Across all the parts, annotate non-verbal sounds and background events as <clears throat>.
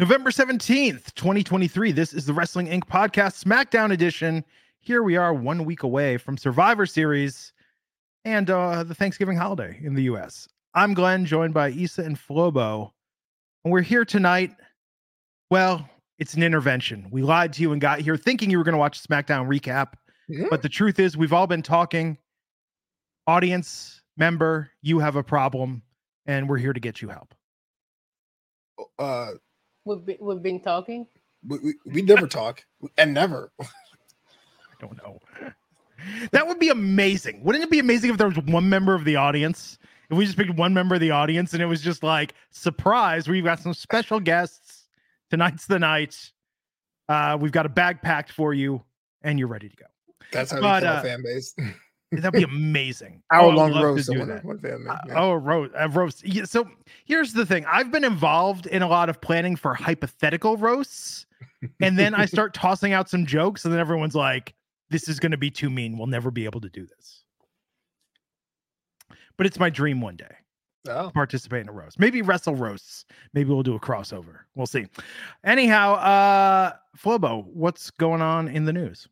November 17th, 2023. This is the Wrestling Inc. podcast, SmackDown edition. Here we are one week away from Survivor Series and uh, the Thanksgiving holiday in the US. I'm Glenn, joined by Isa and Flobo. And we're here tonight. Well, it's an intervention. We lied to you and got here thinking you were going to watch SmackDown recap. But the truth is, we've all been talking. Audience member, you have a problem, and we're here to get you help. Uh, We've been, we've been talking. we, we, we never talk and never. <laughs> I don't know. That would be amazing. Wouldn't it be amazing if there was one member of the audience? If we just picked one member of the audience and it was just like surprise, we've got some special guests. Tonight's the night. Uh, we've got a bag packed for you, and you're ready to go. That's how But, we kill uh, a fan base. <laughs> That'd be amazing. Hour Oh, long roast do that. one base. Uh. Oh, roast, uh, roast. Yeah, so here's the thing: I've been involved in a lot of planning for hypothetical roasts, and then I start <laughs> tossing out some jokes, and then everyone's like, "This is going to be too mean. We'll never be able to do this." But it's my dream one day Oh. to participate in a roast. Maybe wrestle roasts. Maybe we'll do a crossover. We'll see. Anyhow, uh Flobo, what's going on in the news?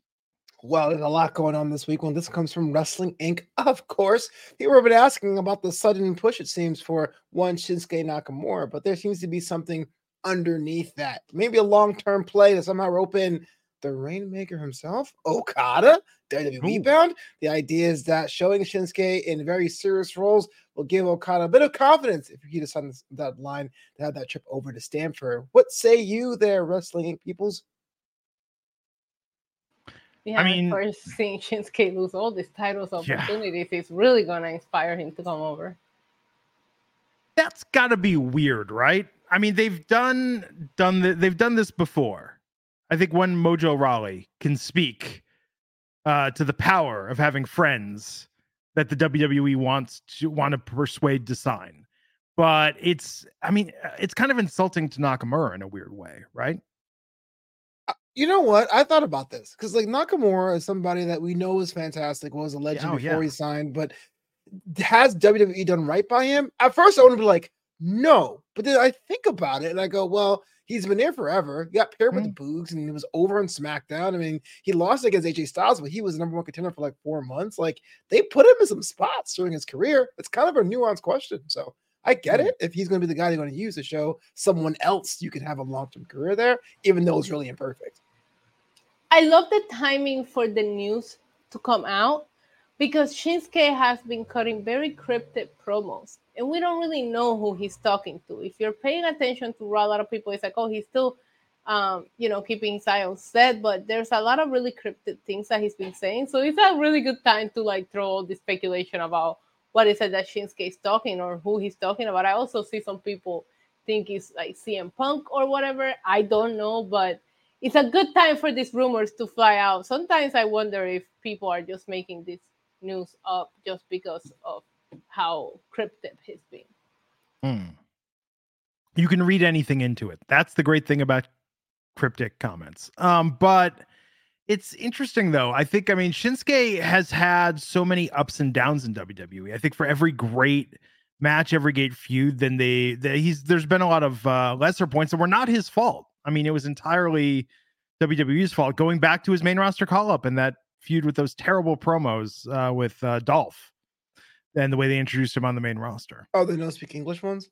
Well, there's a lot going on this week. Well, this comes from Wrestling Inc. <laughs> Of course, people have been asking about the sudden push, it seems, for one Shinsuke Nakamura, but there seems to be something underneath that. Maybe a long term play to somehow rope in the Rainmaker himself, Okada, WWE Ooh. bound. The idea is that showing Shinsuke in very serious roles will give Okada a bit of confidence if he decides on that line to have that trip over to Stamford. What say you there, Wrestling Inc. peoples? Yeah, mean- first <laughs> seeing Shinsuke lose all these titles Yeah. opportunities is really gonna inspire him to come over. That's got to be weird, right? I mean, they've done done the, they've done this before. I think one Mojo Rawley can speak uh, to the power of having friends that the WWE wants to want to persuade to sign. But it's, I mean, uh, it's kind of insulting to Nakamura in a weird way, right? You know what? I thought about this because like Nakamura is somebody that we know is fantastic, was a legend oh, before yeah. he signed, but has WWE done right by him? At first, I want to be like, no, but then I think about it and I go, well, he's been there forever. He got paired with the Hmm. Boogs and he was over on SmackDown. I mean, he lost against AJ Styles, but he was the number one contender for like four months. Like they put him in some spots during his career. It's kind of a nuanced question. So I get Hmm. it if he's going to be the guy they're going to use to show someone else you can have a long term career there, even though it's really imperfect. I love the timing for the news to come out because Shinsuke has been cutting very cryptic promos, and we don't really know who he's talking to. If you're paying attention to a lot of people, it's like, oh, he's still, um, you know, keeping his eye on set, but there's a lot of really cryptic things that he's been saying. So it's a really good time to like throw all the speculation about what is it that Shinsuke is talking or who he's talking about. I also see some people think it's like CM Punk or whatever. I don't know, but it's a good time for these rumors to fly out. Sometimes I wonder if people are just making this news up just because of how cryptic he's been. Hmm. you can read anything into it. That's the great thing about cryptic comments. Um, but it's interesting though. I think I mean Shinsuke has had so many ups and downs in WWE. I think for every great match, every great feud, then they, they he's there's been a lot of uh, lesser points that were not his fault. I mean, it was entirely WWE's fault. Going back to his main roster call up and that feud with those terrible promos uh, with uh, Dolph and the way they introduced him on the main roster. Oh, the no speak English ones.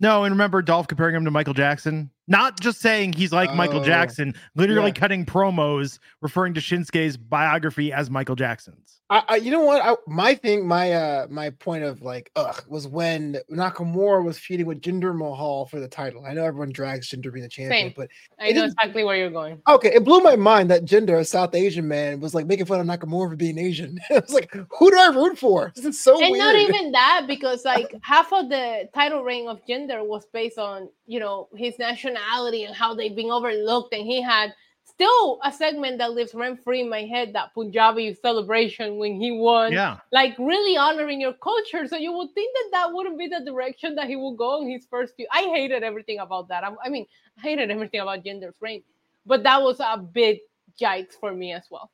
No, and remember Dolph comparing him to Michael Jackson? Not just saying he's like Michael Oh, Jackson, literally yeah. cutting promos referring to Shinsuke's biography as Michael Jackson's. I, I you know what? I, my thing, my uh, my point of like, ugh, was when Nakamura was feuding with Jinder Mahal for the title. I know everyone drags Jinder being the champion, Same. but I It know exactly where you're going. okay, it blew my mind that Jinder, a South Asian man, was like making fun of Nakamura for being Asian. <laughs> I was like, who do I root for? This is so and weird. not even that because like <laughs> half of the title reign of Jinder was based on you know his nationality and how they've been overlooked. And he had still a segment that lives rent free in my head that punjabi celebration when he won. Yeah. like really honoring your culture. So you would think that that wouldn't be the direction that he would go in his first few. I hated everything about that. I'm, i mean i hated everything about Jinder's frame, but that was a big yikes for me as well.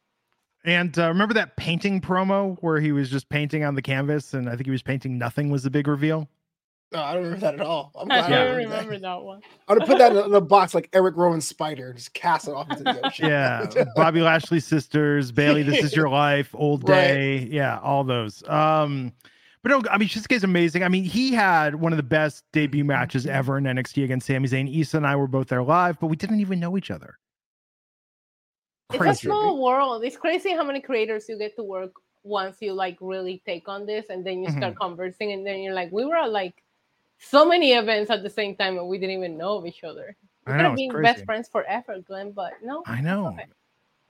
And uh, remember that painting promo where he was just painting on the canvas and I think he was painting nothing was the big reveal? No, I don't remember that at all. I'm <laughs> glad I don't remember that. remember that one I would have put that in a, in a box like Eric Rowan's spider, just cast it off into the ocean. Yeah. <laughs> Bobby Lashley sisters, Bayley, This Is Your <laughs> Life, Old Right. Day. Yeah, all those. Um, but no, I mean, Shinsuke's amazing. I mean, he had one of the best debut matches ever in NXT against Sami Zayn. Isa and I were both there live, but we didn't even know each other. It's a Crazy. small world. It's crazy how many creators you get to work once you like really take on this, and then you Mm-hmm. start conversing, and then you're like, we were at like so many events at the same time, and we didn't even know of each other. We I could know, have it's been crazy. best friends forever, Glenn, but no. I know. Okay.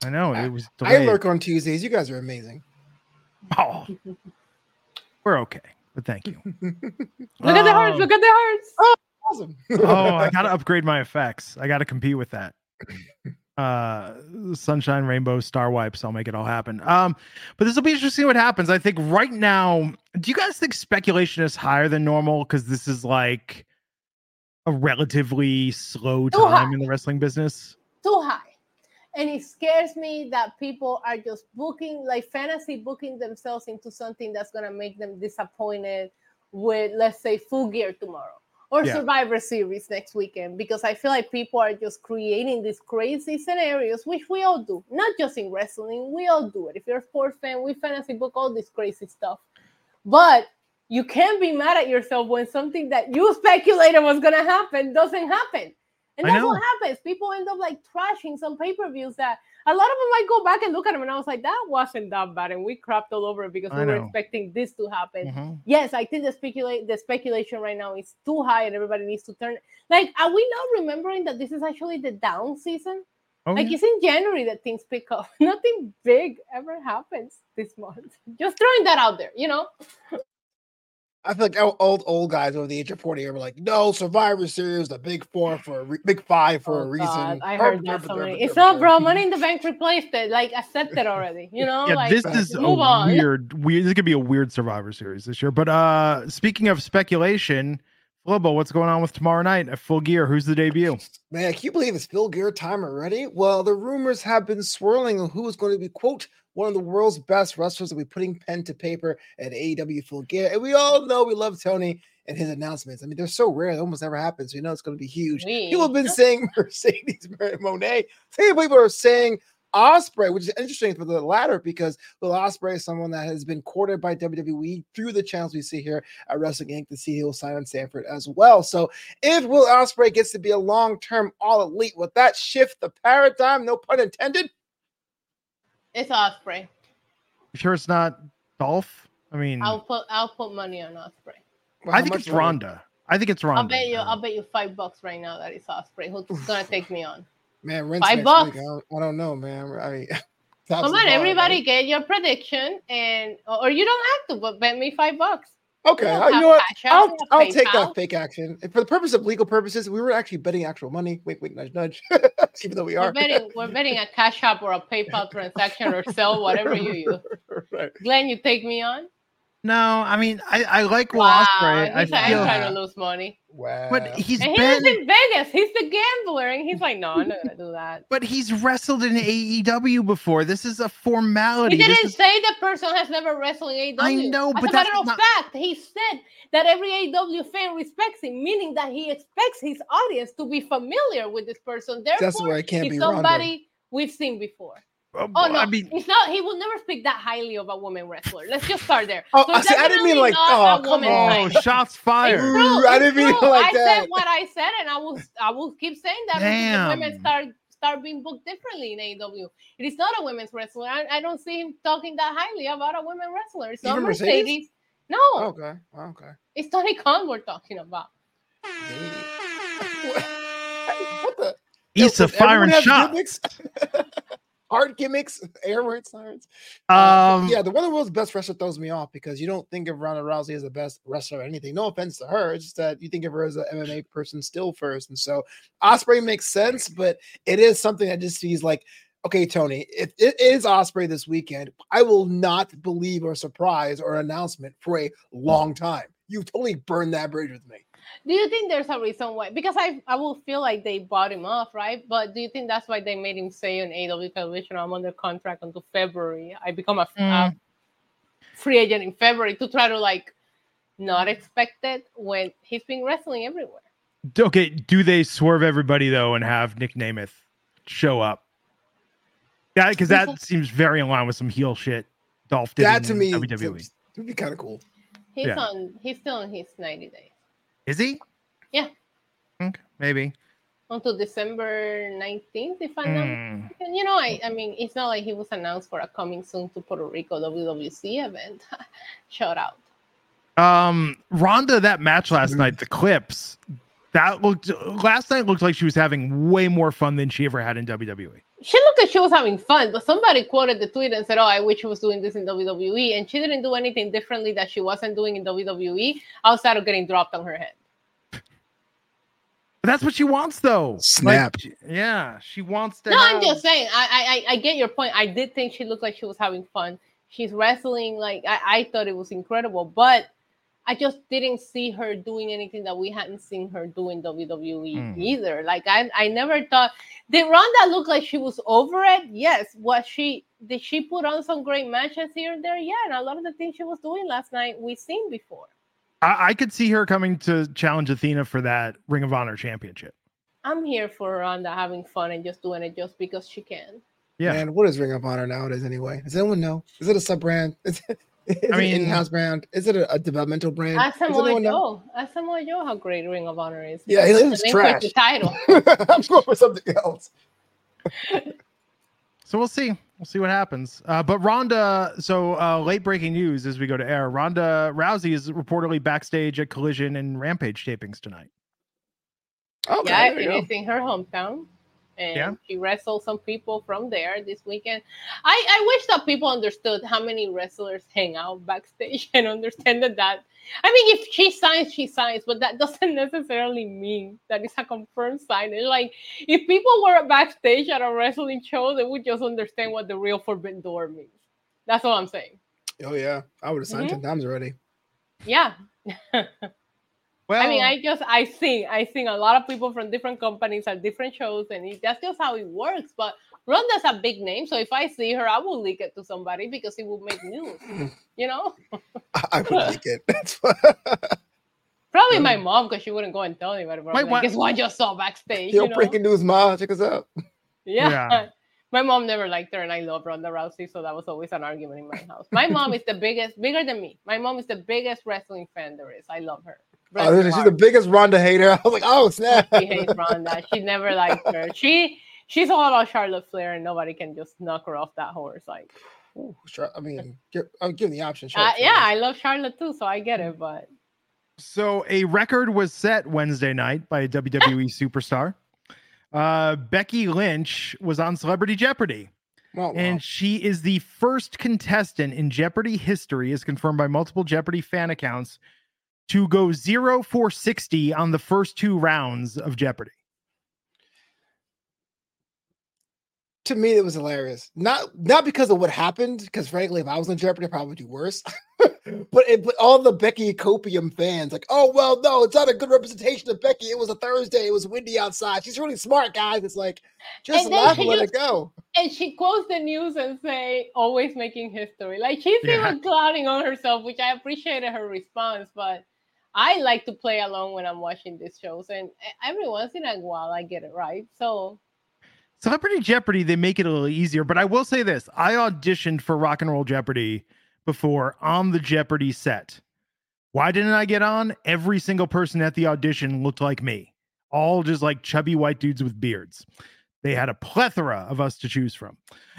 I know. It was I delayed. lurk on Tuesdays. You guys are amazing. Oh, we're okay, but thank you. <laughs> Look at the hearts! Look at the hearts! Oh, Awesome. oh, I <laughs> gotta upgrade my effects. I gotta compete with that. <laughs> Uh sunshine, rainbow, star wipes. I'll make it all happen. Um, but this will be interesting what happens. I think right now, do you guys think speculation is higher than normal? Because this is like a relatively slow time in the wrestling business. Too high. And it scares me that people are just booking, like fantasy booking themselves into something that's gonna make them disappointed with, let's say, Full Gear tomorrow or Yeah. Survivor Series next weekend. Because I feel like people are just creating these crazy scenarios, which we all do, not just in wrestling. We all do it. If you're a sports fan, we fantasy book all this crazy stuff. But you can't be mad at yourself when something that you speculated was gonna happen doesn't happen. And that's what happens. People end up like trashing some pay-per-views that a lot of them might go back and look at them and I was like, that wasn't that bad. And we crapped all over it because I we were know. expecting this to happen. Mhm. Yes, I think the speculate the speculation right now is too high and everybody needs to turn like are we not remembering that this is actually the down season? Oh, like yeah. it's in January that things pick up. <laughs> Nothing big ever happens this month. Just throwing that out there, you know. I feel like o- old old guys over the age of 40 are like, no, Survivor Series, the big four for a re- big five for a Oh, reason. God, I heard burp, that so many. It's burp, not, bro. Money in the Bank replaced it. Like accept it already. You know, yeah, like this back is to a on. <laughs> weird, weird. This could be a weird Survivor Series this year. But uh speaking of speculation, Flobo, what's going on with tomorrow night at Full Gear? Who's the debut? Man, can you believe it's Full Gear time already? Well, the rumors have been swirling on who is going to be, quote, one of the world's best wrestlers will be putting pen to paper at AEW Full Gear. And we all know we love Tony and his announcements. I mean, they're so rare, it almost never happens. You know, it's going to be huge. People have been saying <laughs> Mercedes Moné. Some people are saying Ospreay, which is interesting for the latter because Will Ospreay is someone that has been courted by WWE through the channels we see here at Wrestling Inc. to see he'll sign on Stamford as well. So if Will Ospreay gets to be a long-term all elite, will that shift the paradigm? No pun intended. It's Ospreay. You sure it's not Dolph? I mean, I'll put I'll put money on Ospreay. Well, I think much it's money? Ronda. I think it's Ronda. I'll bet you I'll bet you five bucks right now that it's Ospreay. Who's gonna take me on? Man, rent's Five bucks. I don't, I don't know, man. I mean, <laughs> Come on, everybody, get your prediction, and or you don't have to, but bet me five bucks. Okay, uh, you know what? I'll, I'll take that fake action. And for the purpose of legal purposes, we were actually betting actual money. Wait, wait, nudge, nudge. <laughs> Even though we We're are betting we're betting a cash app or a PayPal transaction or sell whatever you use. <laughs> right. Glenn, you take me on. No, I mean I, I like Will Wow, Ospreay. I he's like, I'm feel, trying to lose money. Wow. but he's And he been, lives in Vegas. He's the gambler, and he's like, no, I'm not gonna do that. but he's wrestled in AEW before. This is a formality. He didn't is- say the person has never wrestled in AEW. I know, As but a that's matter of not- fact, he said that every AEW fan respects him, meaning that he expects his audience to be familiar with this person. Therefore, That's why it can't he's be Ronda. somebody we've seen before. Oh, Oh no, I mean, it's not. He will never speak that highly of a woman wrestler. Let's just start there. Oh, So I see, I didn't mean like, oh, come on. oh, night. shots It's fired. true, I didn't mean it true. like I that. said what I said, and I will I will keep saying that until the women start start being booked differently in AEW. It is not a women's wrestler. I, I don't see him talking that highly about a women wrestler. It's not Even Mercedes. Mercedes? No, Okay. Okay. it's Tony Khan we're talking about. what <laughs> what the? Yo, Isa does everyone firing have shots. gimmicks? <laughs> Hard gimmicks, <laughs> air raid sirens. Um, Uh, yeah, the one of the world's best wrestler throws me off because you don't think of Ronda Rousey as the best wrestler or anything. No offense to her, it's just that you think of her as an MMA person still first. And so Ospreay makes sense, but it is something that just sees like, okay, Tony, if it is Ospreay this weekend, I will not believe or surprise or announcement for a long time. You totally burned that bridge with me. Do you think there's a reason why? Because I I will feel like they bought him off, right? But do you think that's why they made him say on AEW television, "I'm under contract until February. I become a, a Mm. free agent in February" to try to like not expect it when he's been wrestling everywhere. okay, do they swerve everybody though and have Nick Nemeth show up? Yeah, because that seems very in line with some heel shit. Dolph did That in to me WWE. would be kind of cool. He's Yeah. on. He's still on his 90 days Is he? Yeah. Okay, maybe. until December 19th, if I'm not. Hmm. You know, I I mean, it's not like he was announced for a coming soon to Puerto Rico WWC event. <laughs> Shout out. Um, Ronda, that match last night, the clips, that looked last night looked like she was having way more fun than she ever had in. WWE. she looked like she was having fun, but somebody quoted the tweet and said, "Oh, I wish she was doing this in WWE," and she didn't do anything differently that she wasn't doing in WWE outside of getting dropped on her head. But that's what she wants, though. Snap. she- yeah, she wants to. No, I'm just saying. I, I I- I get your point. I did think she looked like she was having fun. She's wrestling like I, I thought it was incredible, but I just didn't see her doing anything that we hadn't seen her do in WWE Mm. either. Like I I never thought did Ronda look like she was over it? Yes. Was she did she put on some great matches here and there? Yeah, and a lot of the things she was doing last night we've seen before. I, I could see her coming to challenge Athena for that Ring of Honor championship. I'm here for Ronda having fun and just doing it just because she can. Yeah. And what is Ring of Honor nowadays anyway? Does anyone know? Is it a sub brand? Is it, <laughs> is it mean- an in-house brand? Is it a, a developmental brand? Ask Does Samoa anyone know? Oh, Joe. Ask Samoa Joe oh, how great Ring of Honor is. Yeah, he That's was the trash. The title. <laughs> I'm going for something else. So we'll see. We'll see what happens. Uh, but Ronda, so uh, late breaking news as we go to air. Ronda Rousey is reportedly backstage at Collision and Rampage tapings tonight. Okay, yeah, there it go. is in her hometown. And Yeah. she wrestled some people from there this weekend. I, I wish that people understood how many wrestlers hang out backstage <laughs> and understand that, that I mean if she signs, she signs, but that <laughs> doesn't necessarily mean that it's a confirmed sign. It's like if people were backstage at a wrestling show, they would just understand what the real forbidden door means. That's all I'm saying. Oh yeah, I would have signed Mhm. ten times already. Yeah. Well, <laughs> I mean, I just I sing I sing a lot of people from different companies at different shows, and it, that's just how it works. But Ronda's a big name, so if I see her, I will leak it to somebody because it will make news. You know, I, <laughs> I would <laughs> like it. <laughs> That's what, probably my mm. mom because she wouldn't go and tell anybody. But Wait, I'm like, what- guess what I just saw backstage. yo, You know? breaking news, ma, check us out. Yeah. Yeah. My mom never liked her, and I love Ronda Rousey, so that was always an argument in my house. My mom is the biggest, bigger than me. My mom is the biggest wrestling fan there is. I love her. Oh, Bless her she's the biggest Ronda hater. I was like, oh snap. she hates Ronda. She never liked her. She she's all about Charlotte Flair, and nobody can just knock her off that horse. Like, Ooh. I mean, give, I'll give him the option. uh, Charlotte yeah, I love Charlotte too, so I get it. But So a record was set Wednesday night by a WWE <laughs> superstar. Uh, Becky Lynch was on Celebrity Jeopardy, Wow, wow. and she is the first contestant in Jeopardy history, as confirmed by multiple Jeopardy fan accounts, to go zero for sixty on the first two rounds of Jeopardy. To me, it was hilarious. Not not because of what happened, because frankly, if I was in Jeopardy, I'd probably do worse. <laughs> but, it, but all the Becky copium fans like, oh well, no, it's not a good representation of Becky. It was a Thursday. It was windy outside. She's really smart, guys. It's like just And laugh and let just- it go. and she quotes the news and say always making history like she's Yeah. even clowning on herself which i appreciated her response but i like to play along when i'm watching these shows and e- every once in a while i get it right so Celebrity Jeopardy, they make it a little easier, but I will say this. I auditioned for Rock and Roll Jeopardy before on the Jeopardy set. Why didn't I get on? Every single person at the audition looked like me, all just like chubby white dudes with beards. They had a plethora of us to choose from.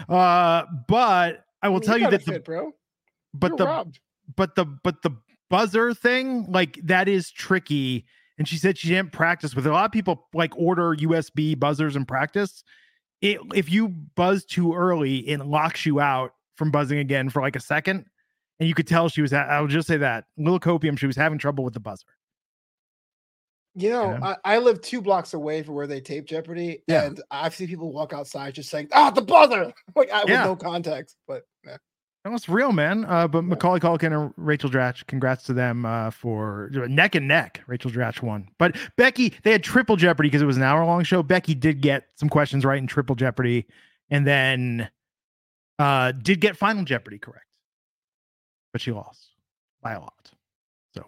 Uh, but I will mean, tell you that the fit, bro. but You're the robbed. but the but the buzzer thing like that is tricky and she said she didn't practice with it. a lot of people like order usb buzzers and practice it if you buzz too early it locks you out from buzzing again for like a second and you could tell she was ha- i'll just say that little copium she was having trouble with the buzzer You know, Yeah. I, I live two blocks away from where they tape Jeopardy, Yeah. and I've seen people walk outside just saying, "Ah, the buzzer!" <laughs> like I, Yeah. with no context. But yeah. That was real man. Uh but macaulay culkin and rachel dratch congrats to them uh for neck and neck rachel dratch won. But becky they had triple jeopardy because it was an hour long show. Becky did get some questions right in triple jeopardy. And then uh did get final jeopardy correct? But she lost by a lot so.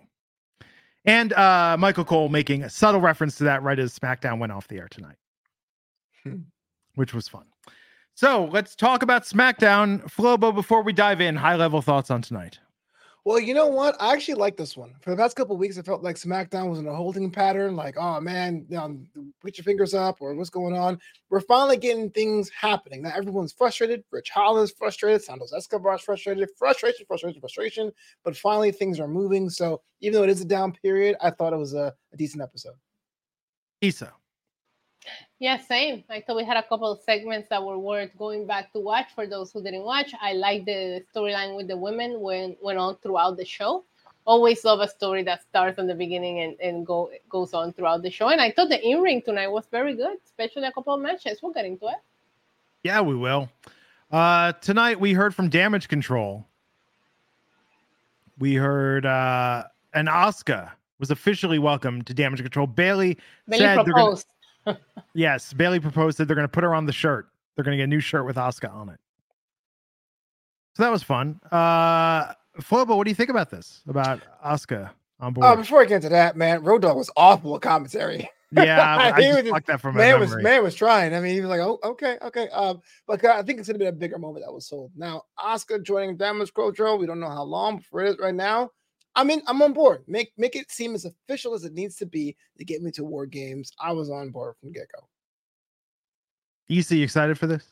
And uh michael cole making a subtle reference to that right as smackdown went off the air tonight Hmm. which was fun so let's talk about smackdown flobo before we dive in high level thoughts on tonight Well, you know what? I actually like this one. For the past couple of weeks, I felt like SmackDown was in a holding pattern. Like, oh man, um, put your fingers up, or what's going on? We're finally getting things happening. Now everyone's frustrated. Ridge Holland's frustrated. Santos Escobar's frustrated. Frustration, frustration, frustration. But finally, things are moving. So even though it is a down period, I thought it was a, a decent episode. isa Yeah, same. I thought we had a couple of segments that were worth going back to watch for those who didn't watch. I like the storyline with the women when went on throughout the show. Always love a story that starts in the beginning and, and go goes on throughout the show. And I thought the in ring tonight was very good, especially a couple of matches. We'll get into it. Yeah, we will. Uh tonight we heard from Damage Control. We heard uh an Asuka was officially welcomed to Damage Control. Bayley Billy said they're gonna, proposed. Yes, Bayley proposed that they're going to put her on the shirt. They're going to get a new shirt with Asuka on it. So that was fun. Uh Flobo, what do you think about this? About Asuka on board? Uh, before I get into that, man, Road Dog was awful with commentary. yeah, <laughs> I, I he was- fucked that from my man was man was trying. I mean, he was like, "Oh, okay, okay." Um, but I think it's gonna be a bigger moment that was sold. Now, Asuka joining Damage Control. We don't know how long before it is right now. I mean, I'm on board. Make make it seem as official as it needs to be to get me to War Games. I was on board from get go. Isa, you excited for this?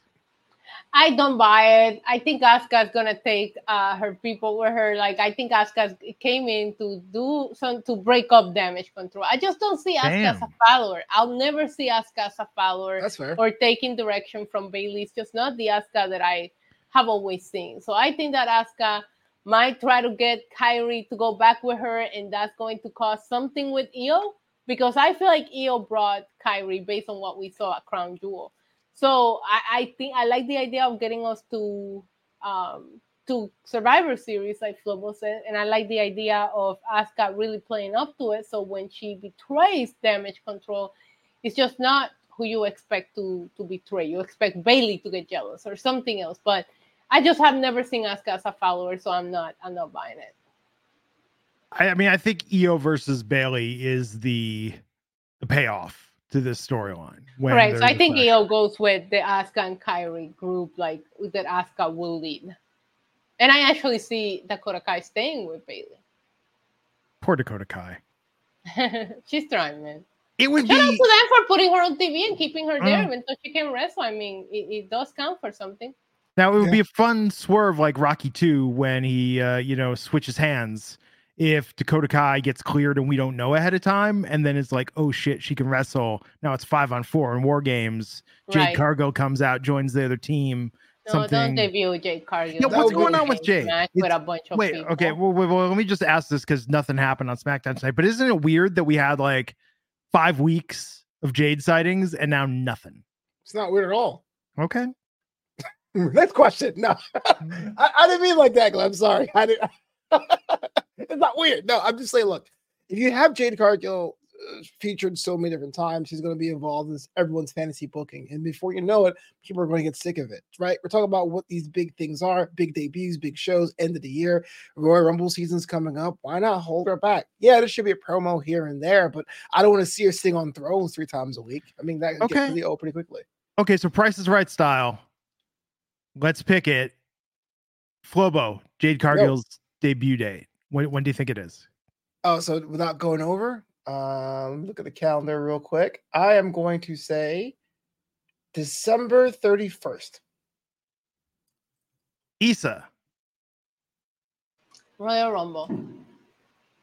I don't buy it. I think Asuka's gonna take uh, her people with her. Like I think Asuka came in to do some to break up damage control. I just don't see Asuka as a follower. I'll never see Asuka as a follower That's fair. or taking direction from Bayley. It's just not the Asuka that I have always seen. So I think that Asuka might try to get Kairi to go back with her, and that's going to cause something with Io because I feel like Io brought Kairi based on what we saw at Crown Jewel. So I, I think I like the idea of getting us to um, to Survivor Series, like Flobo said, and I like the idea of Asuka really playing up to it. So when she betrays Damage Control, it's just not who you expect to to betray. You expect Bayley to get jealous or something else. But I just have never seen Asuka as a follower, so I'm not I'm not buying it. I, I mean, I think Io versus Bayley is the the payoff to this storyline. Right. So I think clash. Io goes with the Asuka and Kairi group, like that Asuka will lead. And I actually see Dakota Kai staying with Bayley. Poor Dakota Kai. <laughs> She's trying, man. It would Shout out be to them for putting her on TV and keeping her there Mm. even though she can wrestle. I mean, it, it does count for something. Now. It would Yeah. be a fun swerve like Rocky Two when he, uh, you know, switches hands. If Dakota Kai gets cleared and we don't know ahead of time, and then it's like, oh shit, she can wrestle. Now it's five on four in War Games. Jade Right. Cargill comes out, joins the other team. No, something- don't debut Jade Cargill. Yeah, what's going on with Jade? with a bunch of Wait, people. okay. Well, well, well, let me just ask this because nothing happened on SmackDown tonight. But isn't it weird that we had like five weeks of Jade sightings and now nothing? It's not weird at all. Okay. Next question. No, I, I didn't mean like that, Glenn. I'm sorry. I didn't. <laughs> it's not weird. No, I'm just saying, look, if you have Jade Cargill uh, featured so many different times, she's going to be involved in everyone's fantasy booking. And before you know it, people are going to get sick of it, right? We're talking about what these big things are big debuts, big shows, end of the year. Royal Rumble season's coming up. Why not hold her back? Yeah, there should be a promo here and there, but I don't want to see her sing on thrones three times a week. I mean, that okay. gets really old pretty quickly. Okay, so Price is Right style. Let's pick it. Flobo, Jade Cargill's debut date. When, when do you think it is? Oh, so without going over, um, look at the calendar real quick. I am going to say December 31st. Isa. Royal Rumble.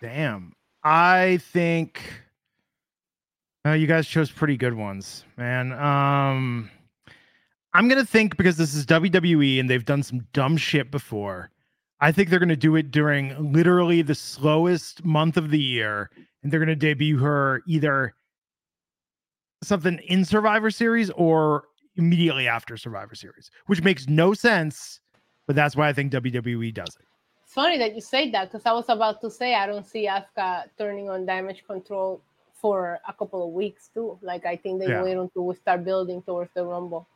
Damn. I think uh, you guys chose pretty good ones, man. Um I'm gonna think because this is WWE and they've done some dumb shit before. I think they're gonna do it during literally the slowest month of the year, and they're gonna debut her either something in Survivor Series or immediately after Survivor Series, which makes no sense, but that's why I think WWE does it. It's funny that you say that because I was about to say I don't see Asuka turning on damage control for a couple of weeks too. Like I think they yeah. wait until we start building towards the Rumble.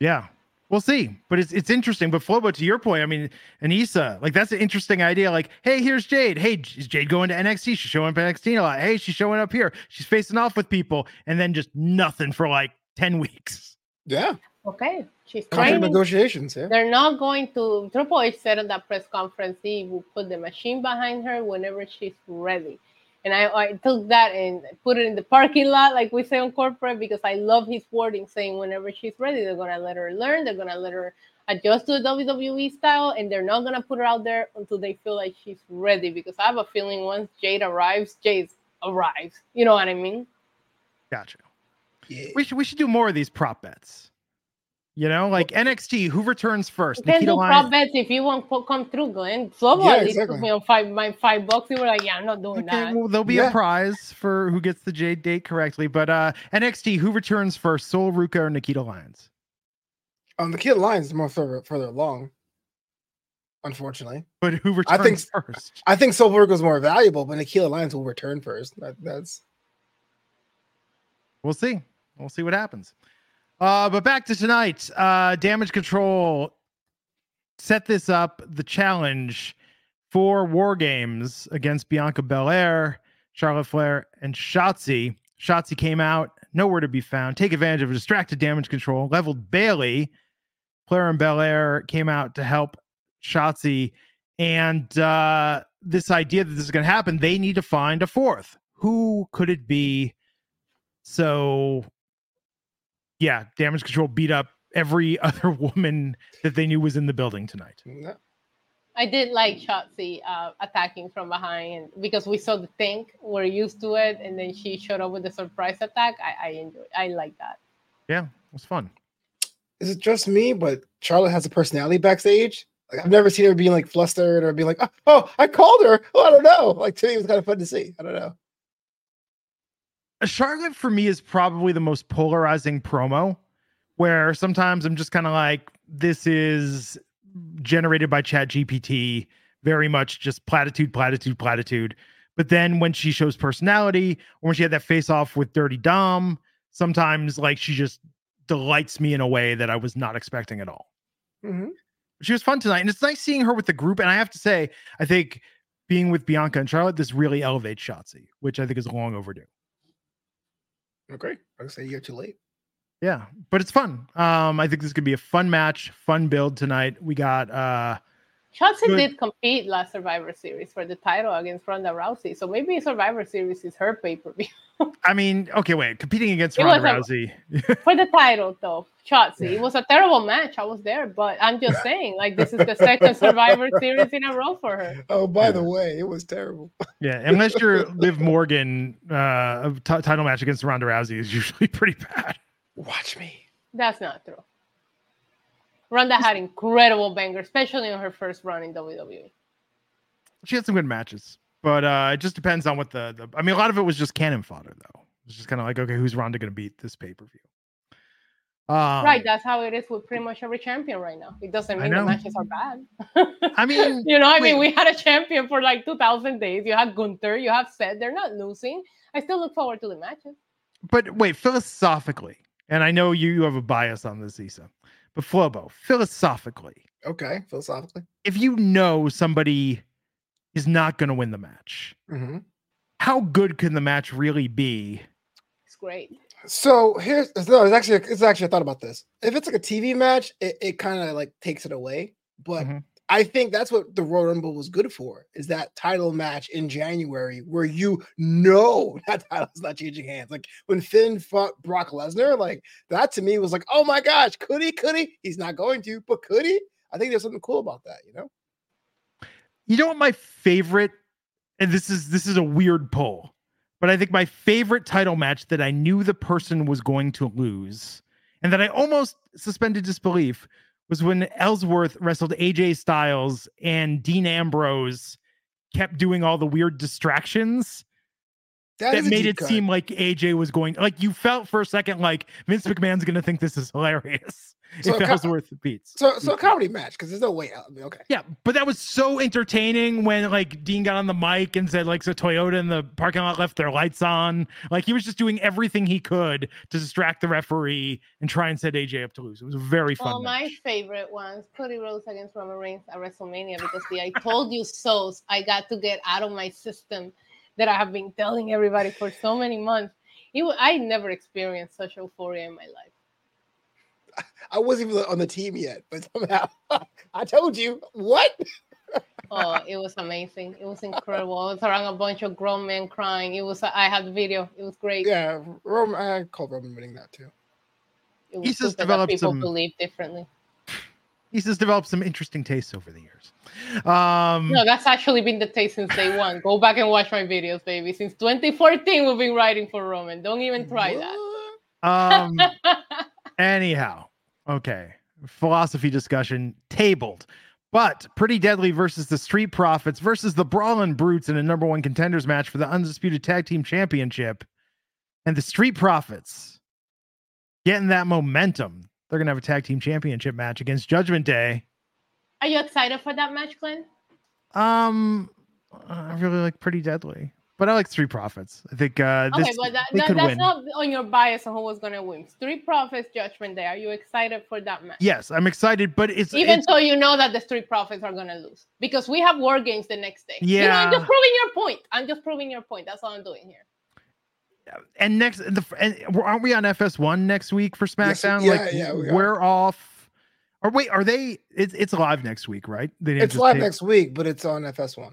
Yeah, we'll see. But it's it's interesting. But Flobo, to your point, I mean, Anissa, like that's an interesting idea. Like, hey, here's Jade. Hey, is Jade going to NXT? She's showing up NXT a lot. Hey, she's showing up here. She's facing off with people, and then just nothing for like ten <laughs> weeks. Yeah. Okay. She's training. negotiations. Yeah. They're not going to. Triple H said in that press conference he will put the machine behind her whenever she's ready. And I, I took that and put it in the parking lot, like we say on corporate, because I love his wording saying whenever she's ready, they're gonna let her learn, they're gonna let her adjust to the WWE style, and they're not gonna put her out there until they feel like she's ready. Because I have a feeling once Jade arrives, Jade arrives. You know what I mean? Gotcha. Yeah. We should we should do more of these prop bets. You know, like NXT, who returns first? You can Nikita do prop bets if you want to come through, Glenn. Flobo yeah, at least exactly. me on five my five bucks. You were like, yeah, I'm not doing okay, that. Well, there'll be yeah. a prize for who gets the Jade date correctly. But uh NXT, who returns first? Sol Ruca or Nikita Lyons? Um, Nikita Lyons is more further further along, unfortunately. But who returns I think, first? I think Sol Ruca is more valuable, but Nikita Lyons will return first. That, that's. We'll see. We'll see what happens. Uh, but back to tonight. Uh, damage control set this up the challenge for War Games against Bianca Belair, Charlotte Flair, and Shotzi. Shotzi came out, nowhere to be found. Take advantage of distracted damage control, leveled Bayley. Flair and Belair came out to help Shotzi. And uh, this idea that this is going to happen, they need to find a fourth. Who could it be? So yeah, damage control beat up every <laughs> other woman that they knew was in the building tonight. I did like Shotzi uh, attacking from behind because we saw the tank, we're used to it, and then she showed up with the surprise attack. I, I enjoyed. I like that. Yeah, it was fun. Is it just me? But Charlotte has a personality backstage. Like I've never seen her being like flustered or being like, oh, oh I called her. Oh, I don't know. Like to me, it was kind of fun to see. I don't know. Charlotte for me is probably the most polarizing promo where sometimes I'm just kind of like, this is generated by Chat GPT, very much just platitude, platitude, platitude. But then when she shows personality, or when she had that face off with Dirty Dom, sometimes like she just delights me in a way that I was not expecting at all. Mm-hmm. She was fun tonight, and it's nice seeing her with the group. And I have to say, I think being with Bianca and Charlotte, this really elevates Shotzi, which I think is long overdue. Okay, I say you're too late. Yeah, but it's fun. Um, I think this could be a fun match, fun build tonight. We got uh Shotzi good... did compete last Survivor Series for the title against Ronda Rousey, so maybe Survivor Series is her pay per view. <laughs> I mean, okay, wait, competing against it Ronda Rousey a, <laughs> for the title though, Shotzi. Yeah. It was a terrible match. I was there, but I'm just saying, like, this is the second <laughs> Survivor Series in a row for her. Oh, by yeah. the way, it was terrible. Yeah, unless you're Liv Morgan, uh, t- title match against Ronda Rousey is usually pretty bad. Watch me. That's not true. Ronda had incredible bangers, especially on her first run in WWE. She had some good matches, but uh, it just depends on what the, the. I mean, a lot of it was just cannon fodder, though. It's just kind of like, okay, who's Ronda going to beat this pay per view? Um, right, that's how it is with pretty much every champion right now. It doesn't mean the matches are bad. I mean, <laughs> you know, I mean, we had a champion for like 2,000 days. You had Gunther, you have Seth. They're not losing. I still look forward to the matches. but wait, philosophically, and I know you, you have a bias on this, Isa, but Flobo, philosophically, Okay, philosophically. if you know somebody is not going to win the match, hmm how good can the match really be? It's great. So here's no, it's actually it's actually I thought about this. If it's like a TV match, it, it kind of like takes it away. But Mhm. I think that's what the Royal Rumble was good for, is that title match in January where you know <laughs> that title's not changing hands. Like when Finn fought Brock Lesnar, like that to me was like, oh my gosh, could he? Could he? He's not going to, but could he? I think there's something cool about that, you know? You know what my favorite, and this is this is a weird pull, but I think my favorite title match that I knew the person was going to lose, and that I almost suspended disbelief was when Ellsworth wrestled AJ Styles and Dean Ambrose kept doing all the weird distractions that, a made it cut. seem like AJ was going like you felt for a second like Vince McMahon's gonna think this is hilarious <laughs> So if co- Ellsworth beats. so so a comedy match because there's no way out. Okay. Yeah, but that was so entertaining when like Dean got on the mic and said like so Toyota in the parking lot left their lights on. Like he was just doing everything he could to distract the referee and try and set AJ up to lose. It was a very fun. Well, my favorite ones, Cody Rhodes against Roman Reigns at WrestleMania, because the I told you so I got to get out of my system that I have been telling everybody for so many months. It, I never experienced such euphoria in my life. <laughs> I wasn't even on the team yet, but somehow <laughs> I told you what? <laughs> Oh, it was amazing. It was incredible. I was around a bunch of grown men crying. It was, I had the video. It was great. Yeah, Roman. I called Roman winning that too. It was He's just stupid that developed people some- believe differently. He's just developed some interesting tastes over the years. Um No, that's actually been the taste since day one. Go back and watch my videos, baby. Since 2014, we've been writing for Roman. Don't even try that. um anyhow. Okay. Philosophy discussion tabled. But Pretty Deadly versus the Street Profits versus the Brawlin' Brutes in a number one contenders match for the Undisputed Tag Team Championship. And the Street Profits getting that momentum. They're going to have a tag team championship match against Judgment Day. Are you excited for that match, Glenn? Um, I really like Pretty Deadly, but I like Street Profits. I think uh, Okay, this, but that, they that- could that's win. not on your bias on who was gonna win. Street Profits Judgment Day. Are you excited for that match? Yes, I'm excited, but it's Even it's- though you know that the Street Profits are gonna lose because we have war games the next day. You know, I'm just proving your point. I'm just proving your point. That's all I'm doing here. and next the and aren't we on FS1 next week for Yes, SmackDown? yeah, like yeah, we are. we're off. Or wait, are they? It's it's live next week, right? They didn't It's just live tape- next week, but it's on FS1.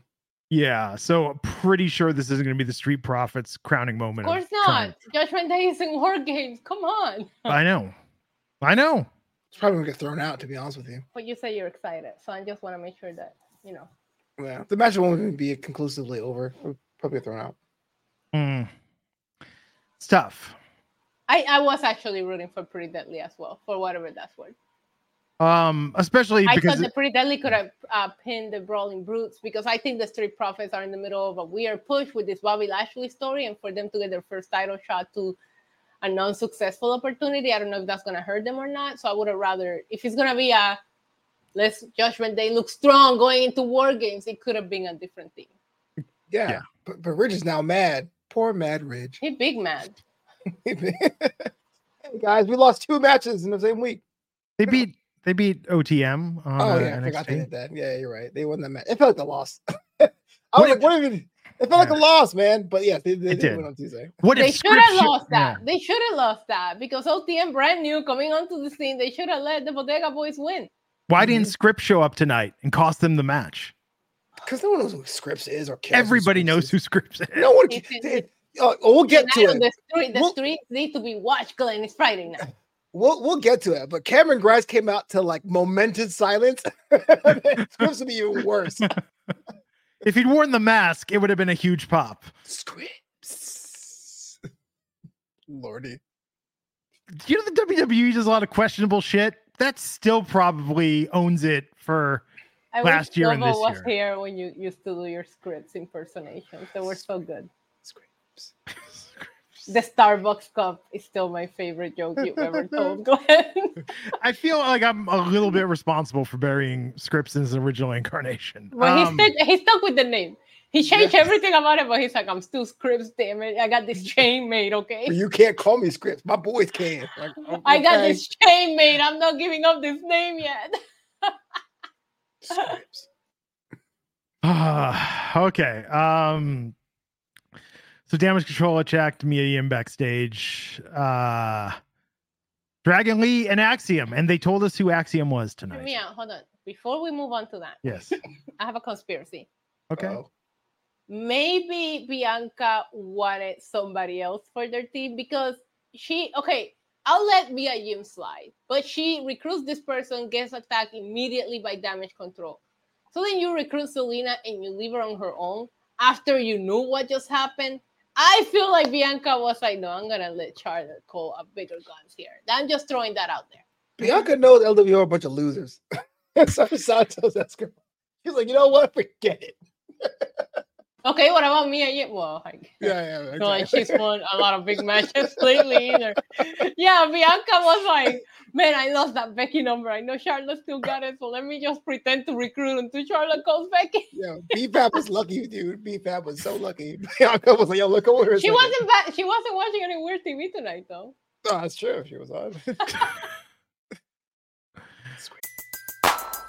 Yeah, so pretty sure this isn't going to be the Street Profits crowning moment. Of course triumph. not. Judgment Day is in war games. Come on. <laughs> I know, I know. It's probably gonna get thrown out, to be honest with you. But you say you're excited, so I just want to make sure that you know. Yeah, the match won't even be conclusively over. It'll probably get thrown out. Mm. It's tough. I, I was actually rooting for Pretty Deadly as well, for whatever that's worth. Um, especially I because thought the Pretty Deadly could have uh, pinned the Brawling Brutes because I think the Street Profits are in the middle of a weird push with this Bobby Lashley story, and for them to get their first title shot to a non-successful opportunity, I don't know if that's gonna hurt them or not. So I would have rather, if it's gonna be a let's Judgment Day look strong going into War Games, it could have been a different thing. Yeah, Yeah. But, but Ridge is now mad. Poor Mad Ridge. He big mad. <laughs> hey guys, we lost two matches in the same week. they beat they beat OTM. On, Oh uh, yeah, I forgot they NXT. did that. Yeah, you're right. They won that match. It felt like a loss. <laughs> I What was if- like, what even? It felt like a loss, man. But yes, they, they It did, did. win on Tuesday. What They should have lost that. Yeah. They should have lost that because OTM brand new coming onto the scene. They should have let the Bodega Boys win. Why Mm-hmm. didn't Script show up tonight and cost them the match? Because no one knows who Scrypts is or cares. Everybody Scrypts knows is. who Scrypts is. No one. It's- They, oh, we'll get to it. The, street, the We'll- streets need to be watched, Glenn. It's Friday night. We'll we'll get to it. But Cameron Grimes came out to like momented silence. Scrypts would be even worse. <laughs> If he'd worn the mask, it would have been a huge pop. Scrypts. Lordy. You know the WWE does a lot of questionable shit. That still probably owns it for I Last wish year and Lobo this was year. here when you used to do your scripts impersonations. They were so good. Scrypts. The Starbucks cup is still my favorite joke you've ever <laughs> told, Glenn. I feel like I'm a little bit responsible for burying Scrypts in his original incarnation. Well, Um, he, stuck, he stuck with the name. He changed everything about it, but he's like, I'm still Scrypts, damn it. I got this <laughs> chain made, okay? But you can't call me Scrypts. My boys can. <laughs> Like, I got this chain made. I'm not giving up this name yet. Scrypts. <sighs> okay. Um so damage control attacked Mia Yim backstage. Uh Dragon Lee and Axiom, and they told us who Axiom was tonight. me out. Hold on. Before we move on to that, Yes. <laughs> I have a conspiracy. Okay. Uh-oh. maybe Bianca wanted somebody else for their team because she okay. I'll let Mia Yim slide, but she recruits this person, gets attacked immediately by damage control. So then you recruit Zelina and you leave her on her own after you knew what just happened. I feel like Bianca was like, no, I'm gonna let Charlotte call a bigger guns here. I'm just throwing that out there. Bianca knows LWO are a bunch of losers. <laughs> Santos good. He's like, you know what? Forget it. <laughs> Okay, what about Mia Yim? Well, like, <laughs> Yeah, yeah. <laughs> So like she's won a lot of big matches <laughs> lately either. Yeah, Bianca was like, man, I lost that Becky number. I know Charlotte still got it, so let me just pretend to recruit until Charlotte calls Becky. Yeah, BFAB was lucky, dude. BFAB was so lucky. Bianca was like, yo, look over here. She second." wasn't bad. She wasn't watching any weird TV tonight though. No, that's true. She was on.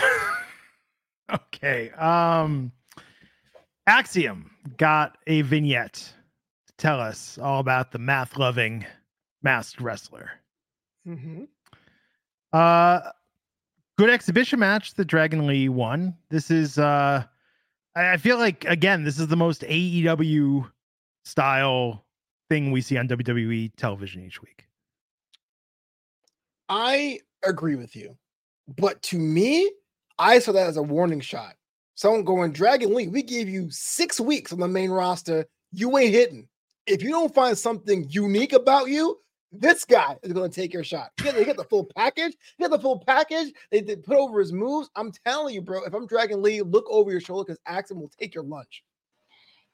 <laughs> Okay. Um Axiom got a vignette to tell us all about the math loving masked wrestler. hmm Uh good exhibition match. The Dragon Lee won. This is uh I I feel like again, this is the most AEW style thing we see on WWE television each week. I agree with you. But to me, I saw that as a warning shot. Someone going, Dragon Lee, we gave you six weeks on the main roster. You ain't hitting. If you don't find something unique about you, this guy is going to take your shot. You get, you get the full package. You get the full package. They, they put over his moves. I'm telling you, bro, if I'm Dragon Lee, look over your shoulder because Axel will take your lunch.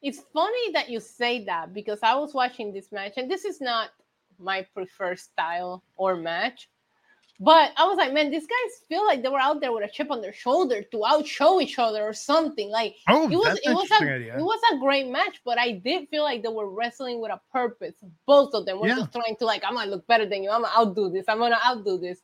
It's funny that you say that because I was watching this match, and this is not my preferred style or match. But I was like, man, these guys feel like they were out there with a chip on their shoulder to outshow each other or something. Like Oh, it was it was a idea. it was a great match, but I did feel like they were wrestling with a purpose. Both of them were Yeah. just trying to like, I'm gonna look better than you. I'm gonna outdo this. I'm gonna outdo this.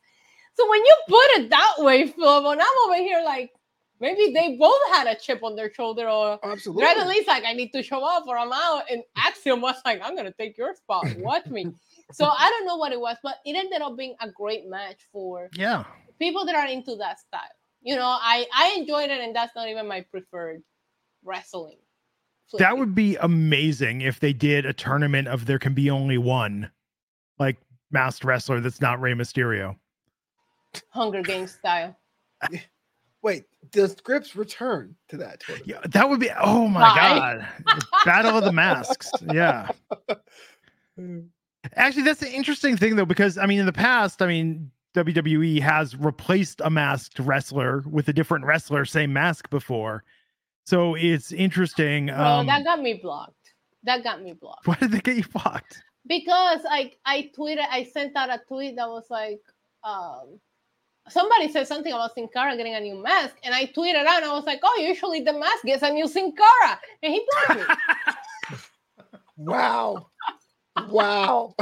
So when you put it that way, Phil, when I'm over here like maybe they both had a chip on their shoulder or Absolutely. Dragon Lee's like, I need to show up or I'm out. And Axiom was like, I'm gonna take your spot. Watch me. So I don't know what it was, but it ended up being a great match for Yeah. people that are into that style. You know, I I enjoyed it, and that's not even my preferred wrestling. That would be amazing if they did a tournament of there can be only one like masked wrestler that's not Rey Mysterio. Hunger Games style. <laughs> Wait, the Scrypts return to that. tournament. Yeah, that would be oh my Why? god. Battle of the Masks. Yeah. <laughs> Actually, that's the interesting thing though, because I mean, in the past, I mean, WWE has replaced a masked wrestler with a different wrestler, same mask before. So it's interesting. Bro, Um, that got me blocked. That got me blocked. why did they get you blocked? because I I tweeted I sent out a tweet that was like um somebody said something about Sin Cara getting a new mask and I tweeted out and I was like oh usually the mask gets a new Sin Cara and he blocked me <laughs> Wow. Wow. <laughs>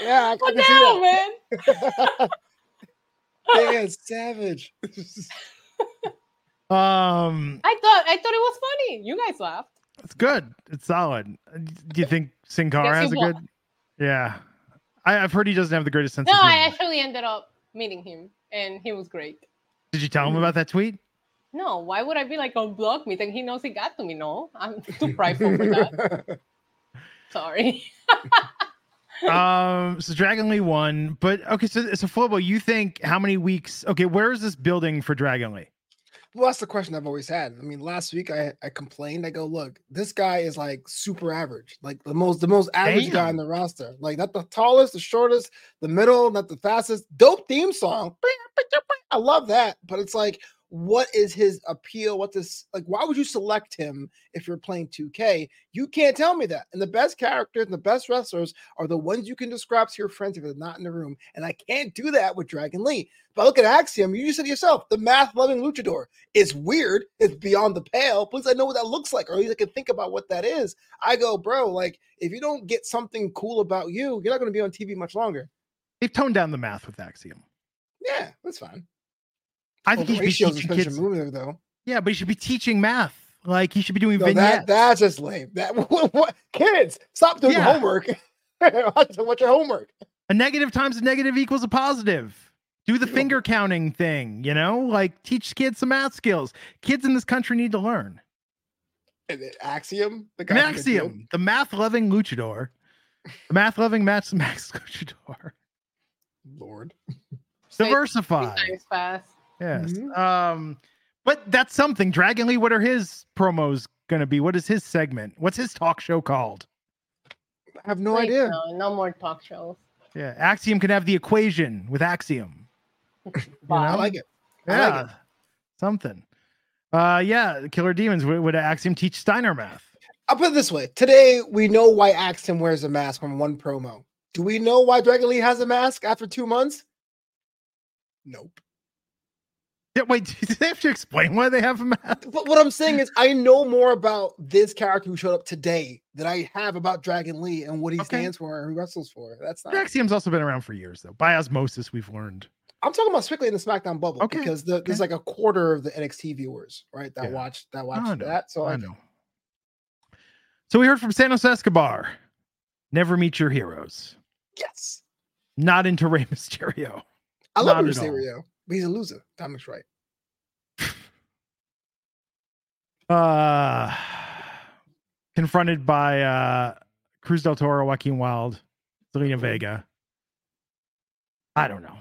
yeah, I what can see that. man <laughs> Man, savage. <laughs> Um, I thought I thought it was funny you guys laughed it's good. It's solid. Do you think Sin Cara has a he good? won. Yeah, I, I've heard he doesn't have the greatest sense no of I actually ended up meeting him and he was great Did you tell him about that tweet? no why would I be like unblock me then he knows he got to me no I'm too prideful for that Sorry. <laughs> um, so Dragon Lee won, but okay, so so Flobo, you think how many weeks? Okay, where is this building for Dragon Lee? Well, that's the question I've always had. I mean, last week I, I complained. I go, look, this guy is like super average, like the most the most average guy on the roster. Like not the tallest, the shortest, the middle, not the fastest. Dope theme song. <laughs> I love that, but it's like what is his appeal? What this like? Why would you select him if you're playing 2K? You can't tell me that. And the best characters and the best wrestlers are the ones you can describe to your friends if they're not in the room. And I can't do that with Dragon Lee. But look at Axiom. You just said yourself, the math loving luchador. It's weird. It's beyond the pale. Please, I know what that looks like, or at least I can think about what that is. I go, bro, like if you don't get something cool about you, you're not going to be on TV much longer. They've toned down the math with Axiom. Yeah, that's fine. I think well, he should be teaching kids. Movie, though. Yeah, but he should be teaching math. Like he should be doing no, vignettes. That, that's just lame. That <laughs> what, what kids stop doing yeah. homework. <laughs> What's your homework? A negative times a negative equals a positive. Do the finger counting thing, you know, like teach kids some math skills. Kids in this country need to learn. Axiom, the Axiom, the math loving luchador, the math loving Max <laughs> Max luchador. Lord, diversify. Fast. Yes. Mm-hmm. Um, but that's something. Dragon Lee, what are his promos going to be? What is his segment? What's his talk show called? I have no idea. No, no more talk shows. Yeah, Axiom can have the equation with Axiom. <laughs> I like it. I yeah, like it. something. Uh, yeah, Killer Demons. Would, would Axiom teach Steiner math? I'll put it this way: today we know why Axiom wears a mask from one promo. Do we know why Dragon Lee has a mask after two months? Nope. Yeah, wait, <laughs> do they have to explain why they have a mask? But what I'm saying is, I know more about this character who showed up today than I have about Dragon Lee and what he okay. stands for and who wrestles for. That's not. Axiom's also been around for years, though. By osmosis, we've learned. I'm talking about strictly in the SmackDown bubble okay. because the, okay. there's like a quarter of the NXT viewers, right, that yeah. watch that watch that. So I, I know. So we heard from Santos Escobar. Never meet your heroes. Yes. Not into Rey Mysterio. I love Not Mysterio. But he's a loser. Dominic's right. uh <sighs> confronted by uh Cruz del Toro, Joaquin Wilde, Zelina Vega. I don't know.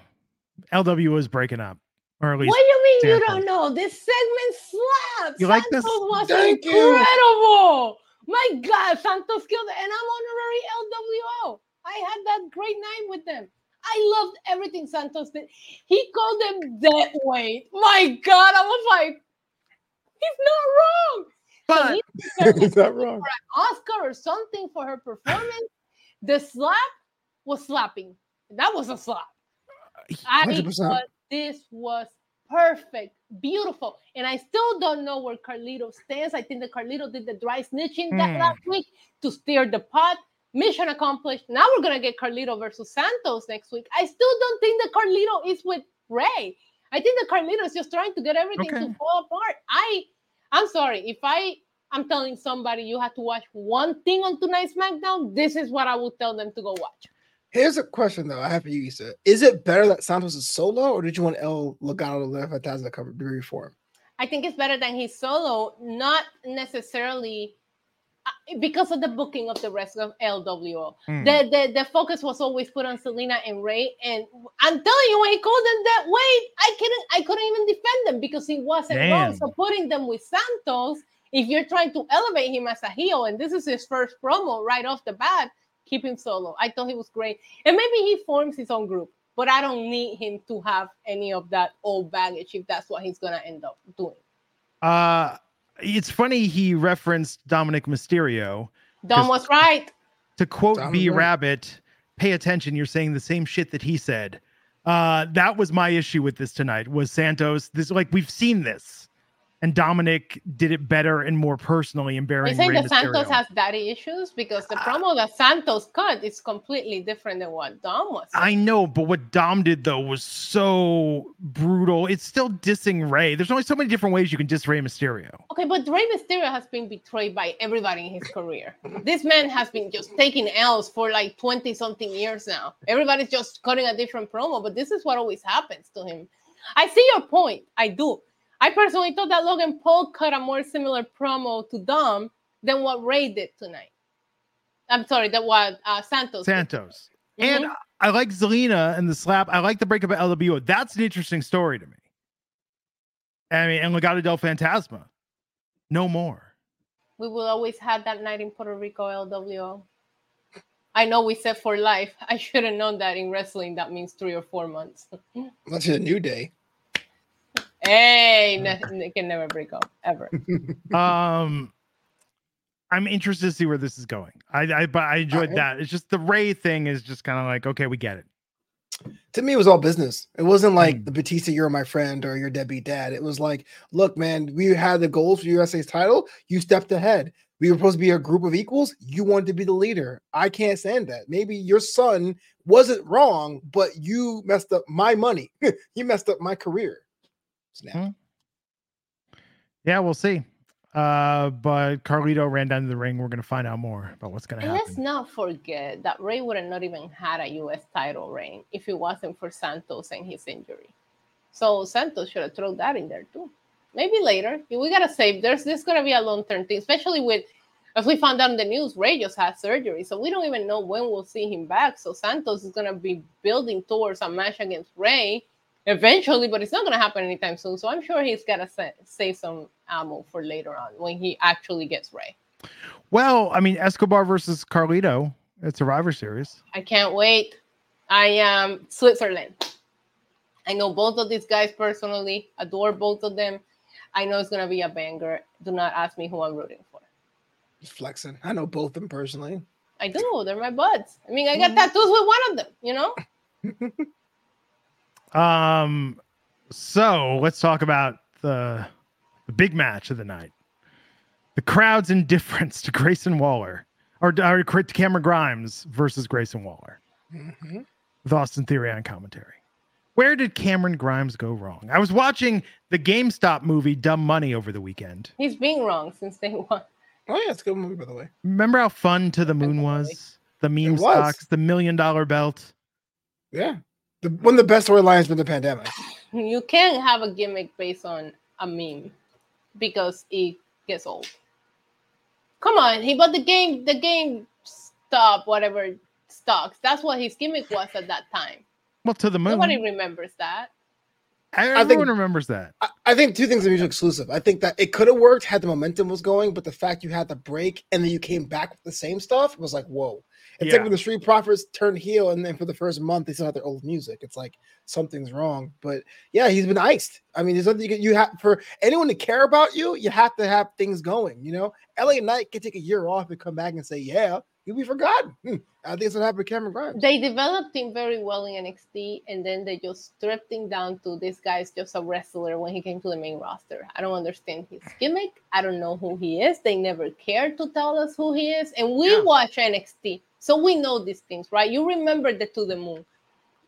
LW is breaking up. Or at least what do you mean Santos. you don't know? This segment slaps. You like this? Was Thank incredible. You. My God, Santos killed it. And I'm honorary LWO. I had that great night with them. I loved everything Santos did. He called them dead weight. My God, I was like, he's not wrong. But so <laughs> he's not wrong. For an Oscar or something for her performance. the slap was slapping. That was a slap. I mean, this was perfect, beautiful. And I still don't know where Carlito stands. I think that Carlito did the dry snitching that hmm. last week to steer the pot. Mission accomplished. Now we're gonna get Carlito versus Santos next week. I still don't think that Carlito is with Rey. I think that Carlito is just trying to get everything okay. to fall apart. I, I'm sorry if I, I'm telling somebody you have to watch one thing on tonight's SmackDown. This is what I would tell them to go watch. Here's a question though I have for you, Isa. Is it better that Santos is solo, or did you want El Legado del Fantasma to cover for him? I think it's better than he's solo, not necessarily because of the booking of the rest of LWO. Mm. The, the the focus was always put on Zelina and Rey, And I'm telling you, when he called them that way, I couldn't I couldn't even defend them because he wasn't Damn. wrong. So putting them with Santos, if you're trying to elevate him as a heel, and this is his first promo right off the bat, keep him solo. I thought he was great. And maybe he forms his own group, but I don't need him to have any of that old baggage if that's what he's gonna end up doing. Uh it's funny he referenced Dominic Mysterio. Dom was right. To quote B Rabbit, pay attention, you're saying the same shit that he said. Uh, that was my issue with this tonight was Santos. This like we've seen this and Dominic did it better and more personally in bearing. You saying that Santos has daddy issues because the ah. promo that Santos cut is completely different than what Dom was. I know, but what Dom did though was so brutal. It's still dissing Rey. There's only so many different ways you can diss Rey Mysterio. Okay, but Rey Mysterio has been betrayed by everybody in his career. this man has been just taking L's for like 20 something years now. Everybody's just cutting a different promo, but this is what always happens to him. I see your point. I do I personally thought that Logan Paul cut a more similar promo to Dom than what Rey did tonight. I'm sorry, that was uh, Santos. Santos. And Mhm. I like Zelina and the slap. I like the breakup of LWO. That's an interesting story to me. I mean, and Legado del Fantasma. No more. we will always have that night in Puerto Rico LWO. I know we said for life. <laughs> I should have known that in wrestling that means three or four months. <laughs> That's a new day. Hey, ne- they can never break up ever. <laughs> Um, I'm interested to see where this is going. I, I but I enjoyed Okay. that. It's just the Rey thing is just kind of like, okay, we get it. To me, it was all business. It wasn't like Mm. the Batista, you're my friend, or your deadbeat dad. It was like, look, man, we had the goals for USA's title. You stepped ahead. We were supposed to be a group of equals. You wanted to be the leader. I can't stand that. Maybe your son wasn't wrong, but you messed up my money. <laughs> you messed up my career. Snap. Hmm. Yeah, we'll see. Uh, but Carlito ran down to the ring. We're gonna find out more about what's gonna And let's not forget that Rey would have not even had a US title reign if it wasn't for Santos and his injury. So Santos should have thrown that in there too. Maybe later. We gotta save. There's this gonna be a long term thing, especially with as we found out in the news, Rey just had surgery. So we don't even know when we'll see him back. So Santos is gonna be building towards a match against Rey eventually, but it's not gonna happen anytime soon. So I'm sure he's gotta sa- save some ammo for later on when he actually gets Rey. Well, I mean, Escobar versus Carlito at Survivor Series. I can't wait. I am Switzerland. I know both of these guys personally, adore both of them. I know it's gonna be a banger. Do not ask me who I'm rooting for. Flexing. I know both of them personally. I do, they're my buds. I mean, I got Mhm. tattoos with one of them, you know? <laughs> Um, so let's talk about the the big match of the night. The crowd's indifference to Grayson Waller, or, or to Cameron Grimes versus Grayson Waller, Mhm. with Austin Theory on commentary. Where did Cameron Grimes go wrong? I was watching the GameStop movie Dumb Money over the weekend. He's being wrong since day one. Oh yeah, it's a good movie by the way. Remember how fun to the moon was? The meme was. stocks, the million dollar belt. Yeah, the, one of the best storylines been the pandemic. You can't have a gimmick based on a meme because it gets old. Come on, he bought the game, the game stop, whatever stocks. That's what his gimmick was at that time. Well, to the moon. Nobody remembers that. Everyone think- remembers that. I, I think two things are mutually exclusive. I think that it could have worked had the momentum was going, but the fact you had the break and then you came back with the same stuff was like, whoa. It's Yeah. like when the Street Profits turned heel, and then for the first month they still had their old music. It's like something's wrong. But yeah, he's been iced. I mean, there's nothing you, can, you have for anyone to care about you. You have to have things going. You know, LA Knight can take a year off and come back and say, "Yeah, you'll be forgotten." Hmm. I think that's what happened with Cameron Grimes. They developed him very well in NXT, and then they just stripped him down to this guy's just a wrestler when he came to the main roster. I don't understand his gimmick. I don't know who he is. They never cared to tell us who he is, and we Yeah. watch NXT, so we know these things, right? You remember the To the Moon,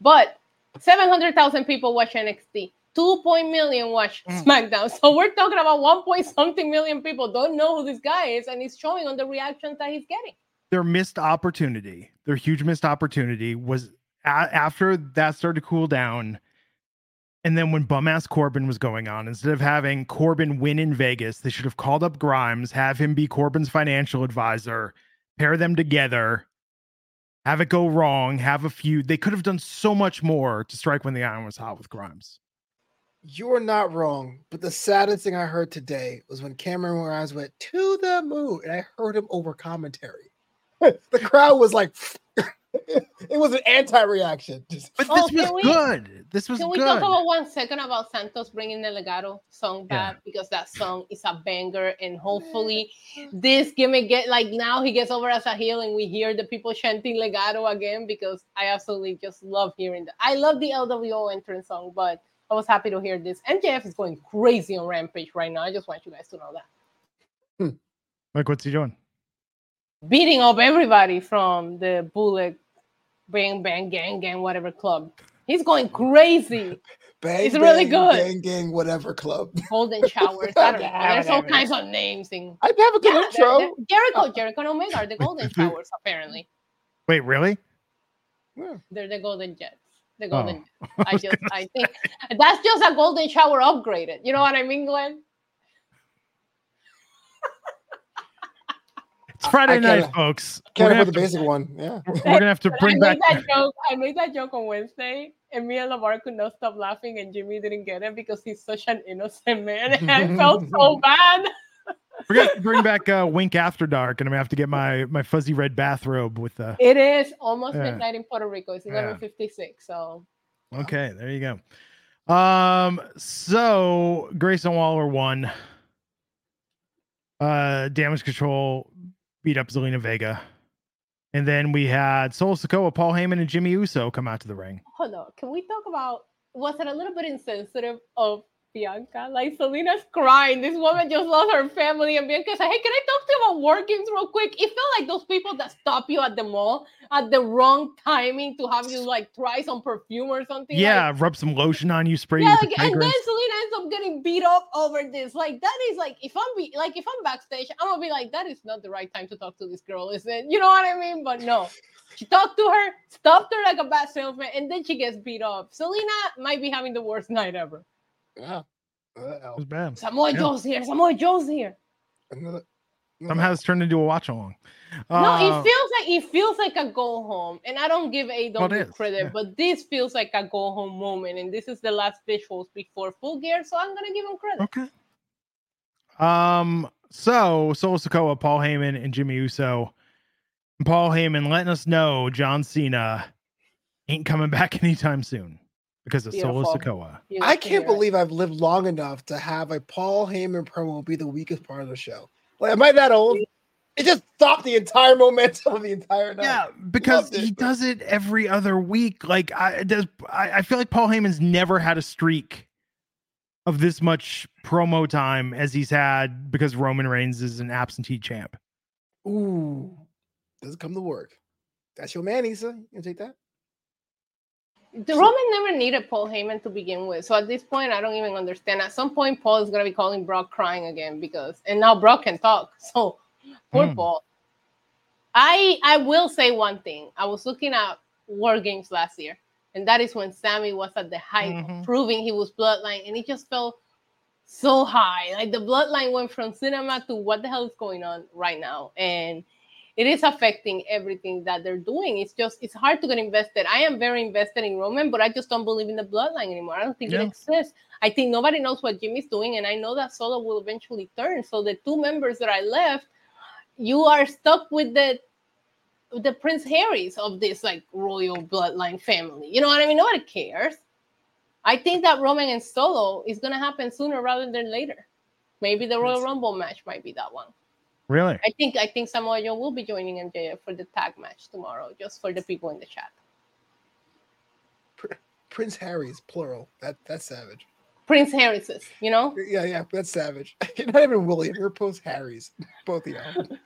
but seven hundred thousand people watch NXT. Two point million watch Mm. SmackDown. So we're talking about one point something million people don't know who this guy is, and he's showing on the reactions that he's getting. their missed opportunity, their huge missed opportunity was a- after that started to cool down. And then when bum ass Corbin was going on, instead of having Corbin win in Vegas, they should have called up Grimes, have him be Corbin's financial advisor, pair them together, have it go wrong, have a feud. They could have done so much more to strike when the iron was hot with Grimes. You're not wrong, but the saddest thing I heard today was when Cameron Grimes went to the moon, and I heard him over commentary. <laughs> the crowd was like, <laughs> it was an anti-reaction. Just, But Oh, this was we- good. This was good. Can we good. talk about one second about Santos bringing the Legado song Yeah. back because that song is a banger and hopefully this gimmick get like now he gets over as a heel and we hear the people chanting Legado again because I absolutely just love hearing that. I love the LWO entrance song, but I was happy to hear this. MJF is going crazy on Rampage right now. I just want you guys to know that hmm. like, what's he doing? beating up everybody from the Bullet Bang Bang Gang Gang whatever club. He's going crazy. <laughs> bang, It's really bang, good. Gang, gang, whatever club. golden <laughs> showers. I don't know. <laughs> There's all kinds of names and I have a good Yeah, intro. they're- they're- Jericho, uh, Jericho and Omega are the golden showers. Apparently, Wait, really? Yeah. they're the golden jets. The Oh. golden. I just, I think that's just a golden shower upgraded. You know what I mean, Glenn? It's Friday night, folks. We're Can't gonna, have have the to, basic one. Yeah. <laughs> we're gonna have to I bring made back. that joke. I made that joke on Wednesday, and me and Lamar could not stop laughing, and Jimmy didn't get it because he's such an innocent man, and I felt so <laughs> bad. We're gonna bring back uh, WINC After Dark, and I'm gonna have to get my my fuzzy red bathrobe with the. It is almost Yeah. midnight in Puerto Rico. It's Yeah. eleven fifty six. So Okay, there you go. Um, so Grayson Waller won. Uh, Damage Control beat up Zelina Vega, and then we had Solo Sikoa, Paul Heyman, and Jimmy Uso come out to the ring. hold on. Can we talk about was it a little bit insensitive of Bianca? Like Zelina's crying. This woman just lost her family, and Bianca said, "Hey, can I talk to you about workings real quick?" It felt like those people that stop you at the mall at the wrong timing to have you like try some perfume or something. like- Yeah, rub some lotion on you, spray yeah, like, and then. Zelina ends up getting beat up over this. Like that is like if I'm be like if I'm backstage, I'm gonna be like, that is not the right time to talk to this girl, is it? You know what I mean? But no. She talked to her, stopped her like a bad salesman, and then she gets beat up. Zelina might be having the worst night ever. Yeah. It Uh-oh. was bad. Samoa Yeah. Joe's here. Samoa Joe's here. Another- Somehow it's turned into a watch along. no, Uh, it feels like it feels like a go home, and I don't give AEW Well, it is, credit, yeah. but this feels like a go home moment, and this is the last visuals before full gear, so I'm gonna give him credit. Okay. Um. So Solo Sikoa, Paul Heyman, and Jimmy Uso. Paul Heyman letting us know John Cena ain't coming <laughs> back anytime soon because of Solo Beautiful. Sikoa. You I can't hear believe I've lived long enough to have a Paul Heyman promo be the weakest part of the show. Like, am I that old? It just stopped the entire momentum of the entire night. Yeah, because he does it every other week. Like I does I, I feel like Paul Heyman's never had a streak of this much promo time as he's had because Roman Reigns is an absentee champ. Ooh, doesn't come to work. That's your man, Isa. You take that? The Roman never needed Paul Heyman to begin with. So at this point, I don't even understand. At some point, Paul is gonna be calling Brock crying again because and now Brock can talk. <laughs> So poor Hmm. Paul. I I will say one thing. I was looking at War Games last year, and that is when Sami was at the height Mhm. of proving he was bloodline, and it just felt so high. Like the bloodline went from cinema to what the hell is going on right now, and it is affecting everything that they're doing. It's just it's hard to get invested. I am very invested in Roman, but I just don't believe in the bloodline anymore. I don't think Yeah. it exists. I think nobody knows what Jimmy's doing, and I know that Solo will eventually turn. So the two members that I left, you are stuck with the the Prince Harrys of this like royal bloodline family. You know what I mean? Nobody cares. I think that Roman and Solo is gonna happen sooner rather than later. Maybe the Royal Rumble match might be that one. Really? I think I think Samoa Joe will be joining MJF for the tag match tomorrow, just for the people in the chat. Prince Harry's plural. That that's savage. Prince Harry's, you know? Yeah, yeah, that's savage. <laughs> Not even William. You're both Harry's. Both of you.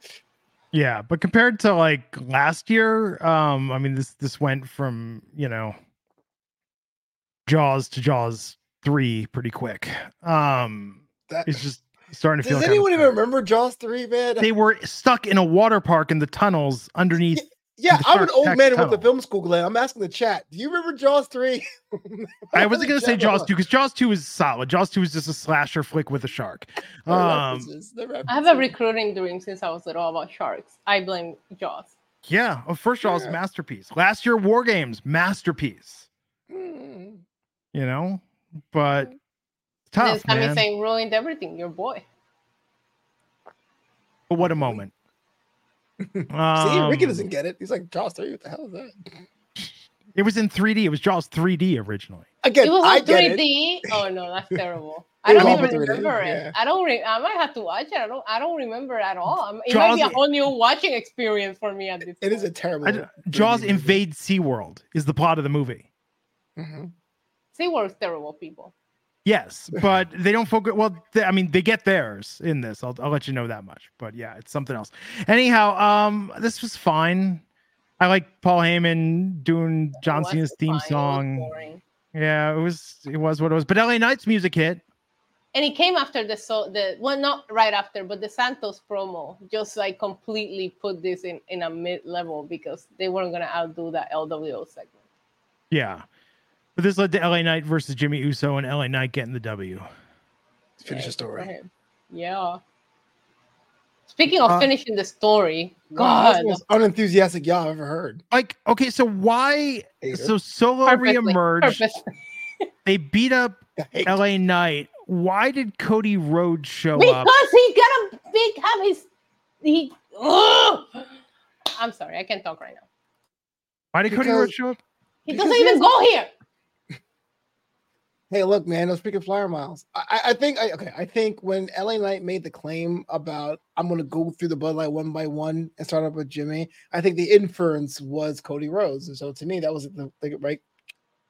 Yeah, but compared to like last year, um, I mean this this went from, you know, Jaws to Jaws 3 pretty quick. Um, That, it's just starting to feel does kind anyone even sad. remember Jaws three, man? they were stuck in a water park in the tunnels underneath <laughs> yeah, the I'm an old man who went to film school, Glenn. I'm asking the chat. Do you remember Jaws three? <laughs> I wasn't gonna say Jaws 2 because Jaws 2 is solid. Jaws 2 is just a slasher flick with a shark. The Um the I have a recruiting dream since I was little about sharks. I blame Jaws. yeah, oh, first Jaws Yeah. masterpiece. Last year War Games masterpiece. Mm. You know, but And tough then Sami man. saying ruined everything, your boy. But what a moment. <laughs> See, Ricky Um, doesn't get it. He's like Jaws three. What the hell is that? It was in 3D. It was Jaws 3D originally. Again, it was I on get it. 3D. Oh no, that's terrible. <laughs> I don't even for 3D, remember it. yeah. I don't. Re- I might have to watch it. I don't. I don't remember at all. I'm- It might be a whole new watching experience for me at this. It is a terrible. I d- Jaws 3D movie. invade SeaWorld is the plot of the movie. Mhm. SeaWorld's terrible, people. Yes, <laughs> but they don't focus. Well, they, I mean, they get theirs in this. I'll, I'll let you know that much. But yeah, it's something else. Anyhow, um, this was fine. I like Paul Heyman doing John Cena's theme fine, song. boring. Yeah, it was. It was what it was. But LA Knight's music hit. And it came after the so the well, not right after, but the Santos promo just like completely put this in in a mid level because they weren't gonna outdo that LWO segment. Yeah, but this led to LA Knight versus Jimmy Uso and LA Knight getting the W. Finish the Yeah, good for story. Yeah. Speaking of Uh, finishing the story, God, the most unenthusiastic y'all I've ever heard. Like, okay, so why? So Solo purposely, reemerged. purposely. They beat up <laughs> LA Knight. Why did Cody Rhodes show up? because he got a big have his he. Ugh! I'm sorry, I can't talk right now. Why did Cody Rhodes show up? He doesn't even he- go here. Hey, look, man, those freaking flyer miles. I, I- think, I, okay, I think when LA Knight made the claim about I'm going to go through the bloodline one by one and start up with Jimmy, I think the inference was Cody Rhodes, and so to me, that was the, the right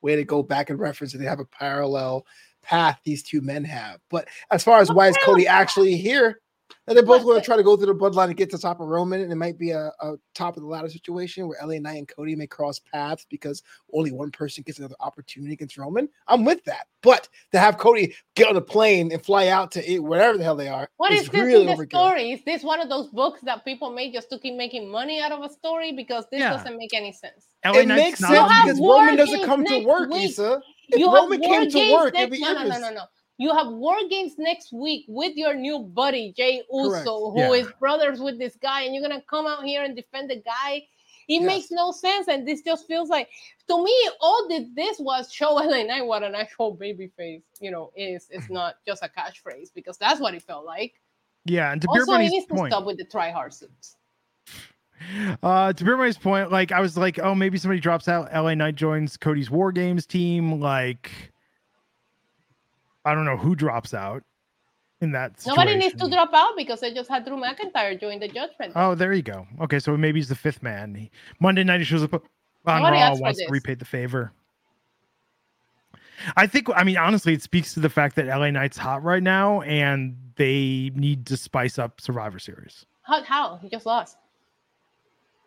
way to go back and reference that they have a parallel path these two men have. But as far as why is Cody actually here, and they're both going to try to go through the bloodline Line and get to the top of Roman, and it might be a, a top of the ladder situation where LA Knight and Cody may cross paths because only one person gets another opportunity against Roman. I'm with that, but to have Cody get on a plane and fly out to it, wherever the hell they are, What is is this really in the overkill. story? Is this one of those books that people made just to keep making money out of a story? Because this Yeah. doesn't make any sense. LA It Knight's makes sense because Roman doesn't come to work, week. Isa. If you Roman came to work, it'd be no, no, no, no, no. You have war games next week with your new buddy Jay Correct. Uso, who is Yeah. brothers with this guy, and you're gonna come out here and defend the guy. It Yes. makes no sense, and this just feels like to me all that this was show LA Knight what an actual baby face, you know, is. It's <laughs> not just a catchphrase because that's what it felt like. Yeah, and to Beer Also, he Bunny's needs to point, stop with the try hard suits. <laughs> uh, to Beer point, like I was like, oh, maybe somebody drops out. LA Knight joins Cody's War Games team. Like, I don't know who drops out in that. Nobody needs to drop out because they just had Drew McIntyre join the judgment. Oh, there you go. Okay, so maybe he's the fifth man. He, Monday night he shows up on Nobody Raw, asked for wants to repay the favor. I think. I mean, honestly, it speaks to the fact that LA Knight's hot right now, and they need to spice up Survivor Series. How? How? He just lost.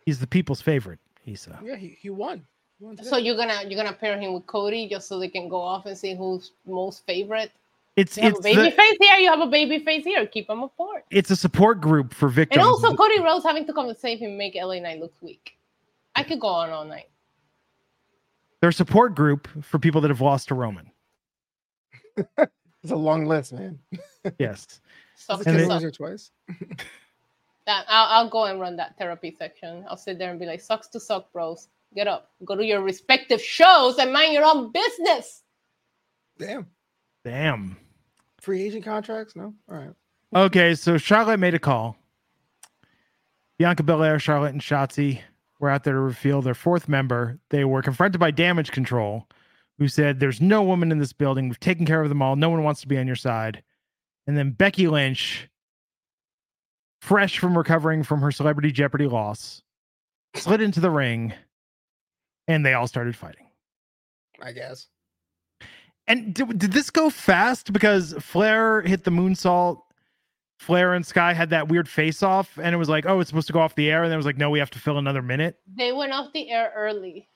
He's the people's favorite. Isa. Yeah, he, he won. He won So you're gonna you're gonna pair him with Cody just so they can go off and see who's most favorite. It's You have it's a baby the- face here. You have a baby face here. Keep them apart. it's a support group for victims. And also Cody Rhodes having to come and save him make LA Knight look weak. I could go on all night. They're a support group for people that have lost to Roman. <laughs> it's a long list, man. Yes. Sucks The to kid suck. twice. That I'll, I'll go and run that therapy section. I'll sit there and be like, "Sucks to suck, bros. Get up, go to your respective shows, and mind your own business." Damn. Damn. Free agent contracts? No? All right. Okay, so Charlotte made a call. Bianca Belair, Charlotte, and Shotzi were out there to reveal their fourth member. They were confronted by Damage Control, who said, There's no woman in this building. We've taken care of them all. No one wants to be on your side. And then Becky Lynch, fresh from recovering from her Celebrity Jeopardy loss, slid into the ring and they all started fighting. I guess. And did, did this go fast? Because Flair hit the moonsault. Flair and Sky had that weird face off, and it was like, oh, it's supposed to go off the air. And then it was like, no, we have to fill another minute. They went off the air early.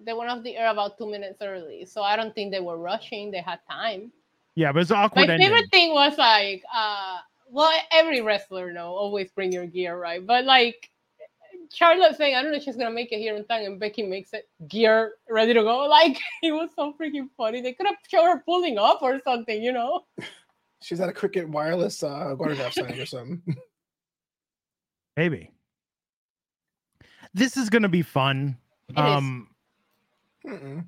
They went off the air about two minutes early, so I don't think they were rushing. They had time. Yeah, but it's an My awkward ending. favorite thing was like, uh, well, every wrestler know always bring your gear, right? But like Charlotte saying, I don't know if she's gonna make it here in time, and Becky makes it gear ready to go. Like <laughs> it was so freaking funny. They could have shown her pulling up or something, you know? <laughs> She's at a Cricket wireless uh, autograph sign or something. <laughs> Maybe. This is gonna be fun. It is. um, Mm-mm.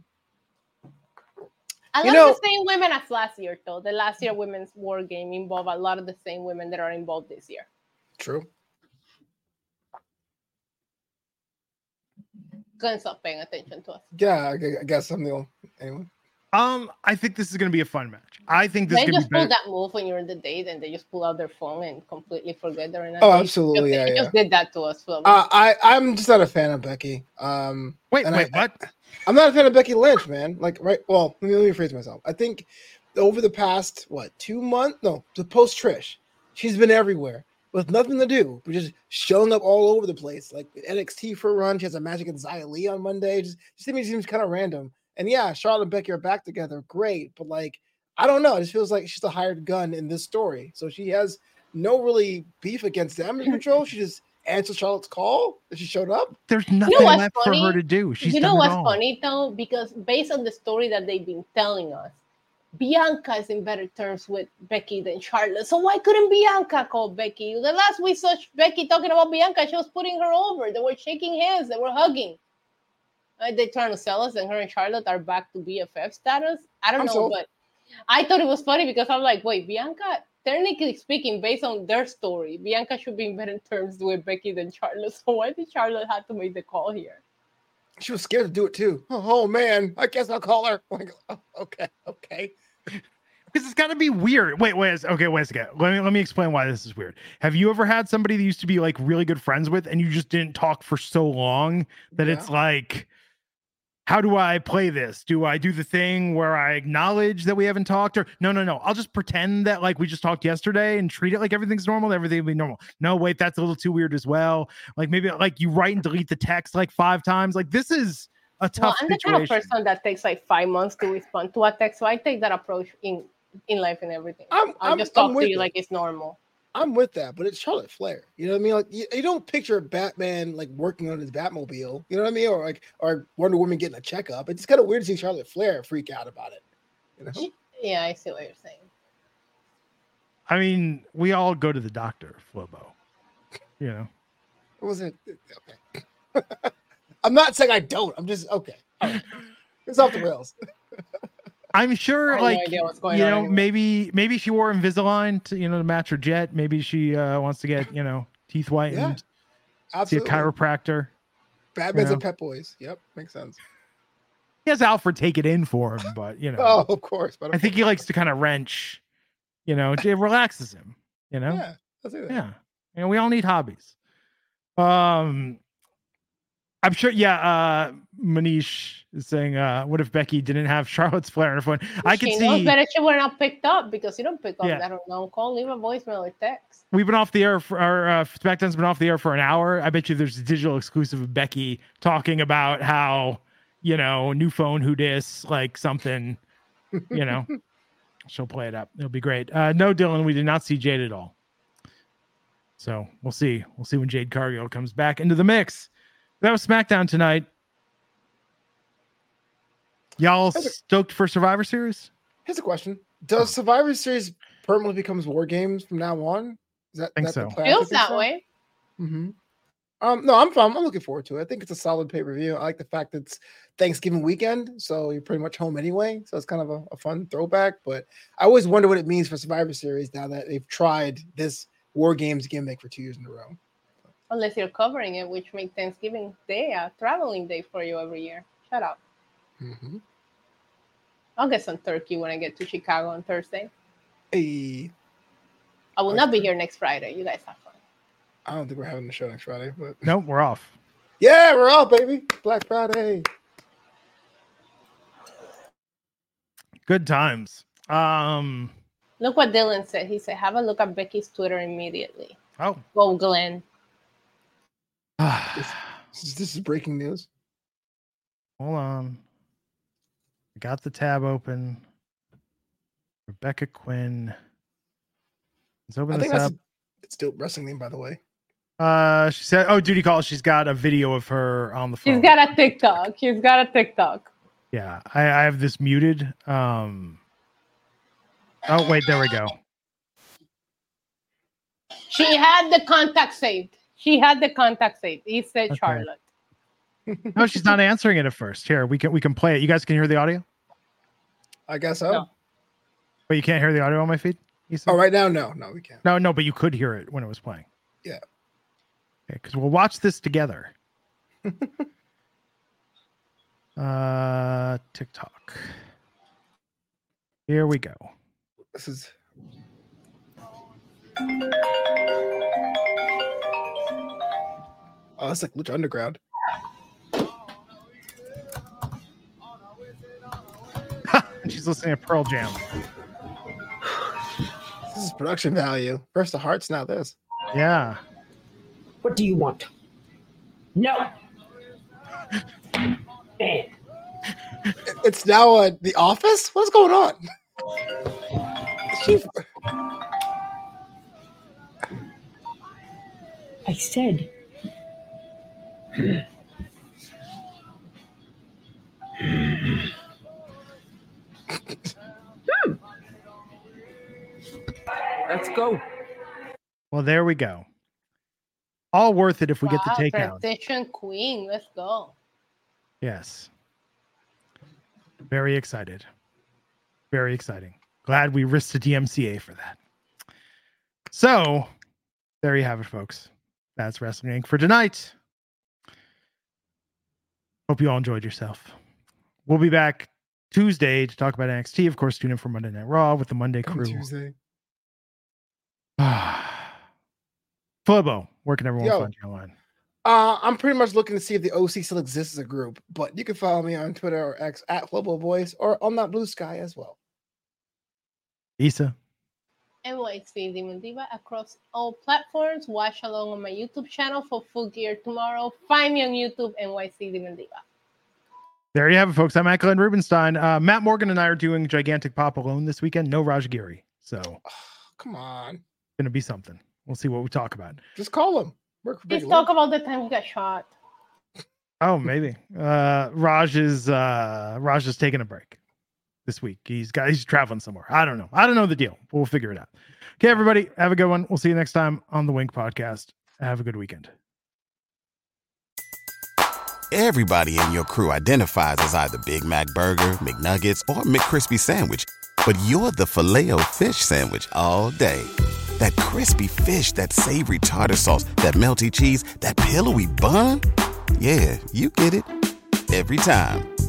I You love know- the same women as last year, though. The last year women's war game involved a lot of the same women that are involved this year. True. Gonna stop paying attention to us. Yeah, I guess I'm the only. Anyone? um, I think this is gonna be a fun match. I think this They just be pull that move when you're in the date and they just pull out their phone and completely forget they're in a Oh, date. absolutely, Just, yeah, they yeah. just did that to us. So Uh, I I'm just not a fan of Becky. Um, Wait, and wait, I- what? I'm not a fan of Becky Lynch, man. Like, right? Well, let me, let me rephrase myself. I think over the past what two months? No, the post Trish, she's been everywhere with nothing to do, but just showing up all over the place. Like NXT for a run, she has a match against Xia Li on Monday. Just, just to me, seems kind of random. And yeah, Charlotte and Becky are back together, great. But like, I don't know. It just feels like she's a hired gun in this story. So she has no really beef against damage <clears throat> control. She just answered Charlotte's call that she showed up. There's nothing what's left for her to do. She's you know done it what's all. funny though? Because based on the story that they've been telling us, Bianca is in better terms with Becky than Charlotte. So why couldn't Bianca call Becky? The last we saw Becky talking about Bianca, she was putting her over. They were shaking hands, they were hugging. Uh, they trying to sell us, and her and Charlotte are back to BFF status. I don't I'm know, sold. but I thought it was funny because I'm like, wait, Bianca. Technically speaking, based on their story, Bianca should be in better terms with Becky than Charlotte. <laughs> So why did Charlotte have to make the call here? She was scared to do it too. Oh, <laughs> oh, man, I guess I'll call her. <laughs> Like, oh, okay, okay. Because it's got to be weird. Wait, wait. Okay, wait a second. Let me let me explain why this is weird. Have you ever had somebody that used to be like really good friends with, and you just didn't talk for so long that it's like, how do I play this? Do I do the thing where I acknowledge that we haven't talked, or no, no, no? I'll just pretend that like we just talked yesterday and treat it like everything's normal. Everything will be normal. No, wait, that's a little too weird as well. Like maybe like you write and delete the text like five times. Like this is a Well, tough I'm the kind of situation. person that takes like five months to respond to a text, so I take that approach in in life and everything. I'm- I'll I'm- just I'm talk to you it. like it's normal. I'm with that, but it's Charlotte Flair. You know what I mean? Like you, you don't picture Batman like working on his Batmobile. You know what I mean? Or like or Wonder Woman getting a checkup. It's kind of weird to see Charlotte Flair freak out about it. You know? Yeah, I see what you're saying. I mean, we all go to the doctor, Flobo. You know. What wasn't Okay. <laughs> I'm not saying I don't. I'm just okay. All right. It's off the rails. <laughs> I'm sure, no like going you know, maybe maybe she wore Invisalign to you know to match her jet. Maybe she uh, wants to get you know teeth whitened. Yeah, absolutely. See a chiropractor. Batman's Yeah. and Pep Boys. Yep, makes sense. He has Alfred take it in for him, but you know, Oh, of course. But I think he likes to kind of wrench. You know, it relaxes him. You know, Yeah, I'll say that. yeah. You know, we all need hobbies. Um, I'm sure. Yeah, uh, Manish is saying, uh, "What if Becky didn't have <laughs> Charlotte's flair on her phone?" I she see. knows better she would not picked up because you don't pick up don't know. call. Leave a voicemail or text. We've been off the air for our uh, SmackDown's been off the air for an hour. I bet you there's a digital exclusive of Becky talking about how, you know, new phone, who dis, like something, you know. <laughs> She'll play it up. It'll be great. Uh, no, Dylan, we did not see Jade at all. So we'll see. We'll see when Jade Cargill comes back into the mix. That was SmackDown tonight. Y'all stoked for Survivor Series? Here's a question: Does Survivor Series permanently becomes War Games from now on? Is that Think that the so. plan? I Feels that so. way. Mm-hmm. Um, no, I'm fine. I'm looking forward to it. I think it's a solid pay per view. I like the fact that it's Thanksgiving weekend, so you're pretty much home anyway. So it's kind of a, a fun throwback. But I always wonder what it means for Survivor Series now that they've tried this War Games gimmick for two years in a row. Unless you're covering it, which makes Thanksgiving Day a traveling day for you every year. Shut up. Mm-hmm. I'll get some turkey when I get to Chicago on Thursday. Hey, I will not be here next Friday. You guys have fun. I don't think we're having the show next Friday, but Nope, we're off. yeah, we're off, baby. Black Friday. Good times. Um, Look what Dylan said. He said, have a look at Becky's Twitter immediately. oh, Go, Glenn. This <sighs> is, this is breaking news. Hold on. I got the tab open. Rebecca Quinn. Let's open I this think that's up. it's still wrestling name, by the way. Uh, she said, "Oh, duty call." She's got a video of her on the phone. She's got a TikTok. She's got a TikTok. yeah, I, I have this muted. Um. Oh wait, there we go. She had the contact saved. She had the contact saved. He said Okay. Charlotte. No, she's not answering it at first. Here, we can we can play it. You guys can hear the audio, I guess so. No. but you can't hear the audio on my feed. Ethan? Oh, right now, no, no, we can't. No, no, but you could hear it when it was playing. Yeah. Okay, because we'll watch this together. <laughs> uh TikTok. Here we go. This is Oh, that's like Lucha Underground. <laughs> She's listening to Pearl Jam. This is production value. First the hearts, now this. Yeah. What do you want? No. <laughs> Man, It's now uh, the office? What's going on? She, I said. Hmm. Let's go. Well, there we go. All worth it if we get the takeout. Transition queen. Let's go. Yes. Very excited. Very exciting. Glad we risked a DMCA for that. So, there you have it, folks. That's Wrestling Inc. for tonight. Hope you all enjoyed yourself. We'll be back Tuesday to talk about NXT. Of course, tune in for Monday Night Raw with the Monday Come crew. Tuesday. <sighs> Flobo, where can everyone Yo. find you online? Uh, I'm pretty much looking to see if the OC still exists as a group, but you can follow me on Twitter or X at Flobo Boyce or on that blue sky as well. Isa. NYC Demon Diva across all platforms. Watch along on my YouTube channel for full gear tomorrow. Find me on YouTube, NYC Demon Diva. There you have it, folks. I'm Michael Rubenstein. Uh, Matt Morgan and I are doing Gigantic Pop alone this weekend. No Raj Giri. So, <sighs> Come on, gonna be something. We'll see what we talk about. just call him. Work for Let's talk about the time he got shot. Oh, maybe. Uh Raj is uh Raj is taking a break this week. He's got he's traveling somewhere. I don't know. I don't know the deal. We'll figure it out. Okay, everybody, have a good one. We'll see you next time on the WINC Podcast. Have a good weekend. Everybody in your crew identifies as either Big Mac Burger, McNuggets, or McCrispy Sandwich. But you're the filet fish Sandwich all day. That crispy fish, that savory tartar sauce, that melty cheese, that pillowy bun. Yeah, you get it. Every time.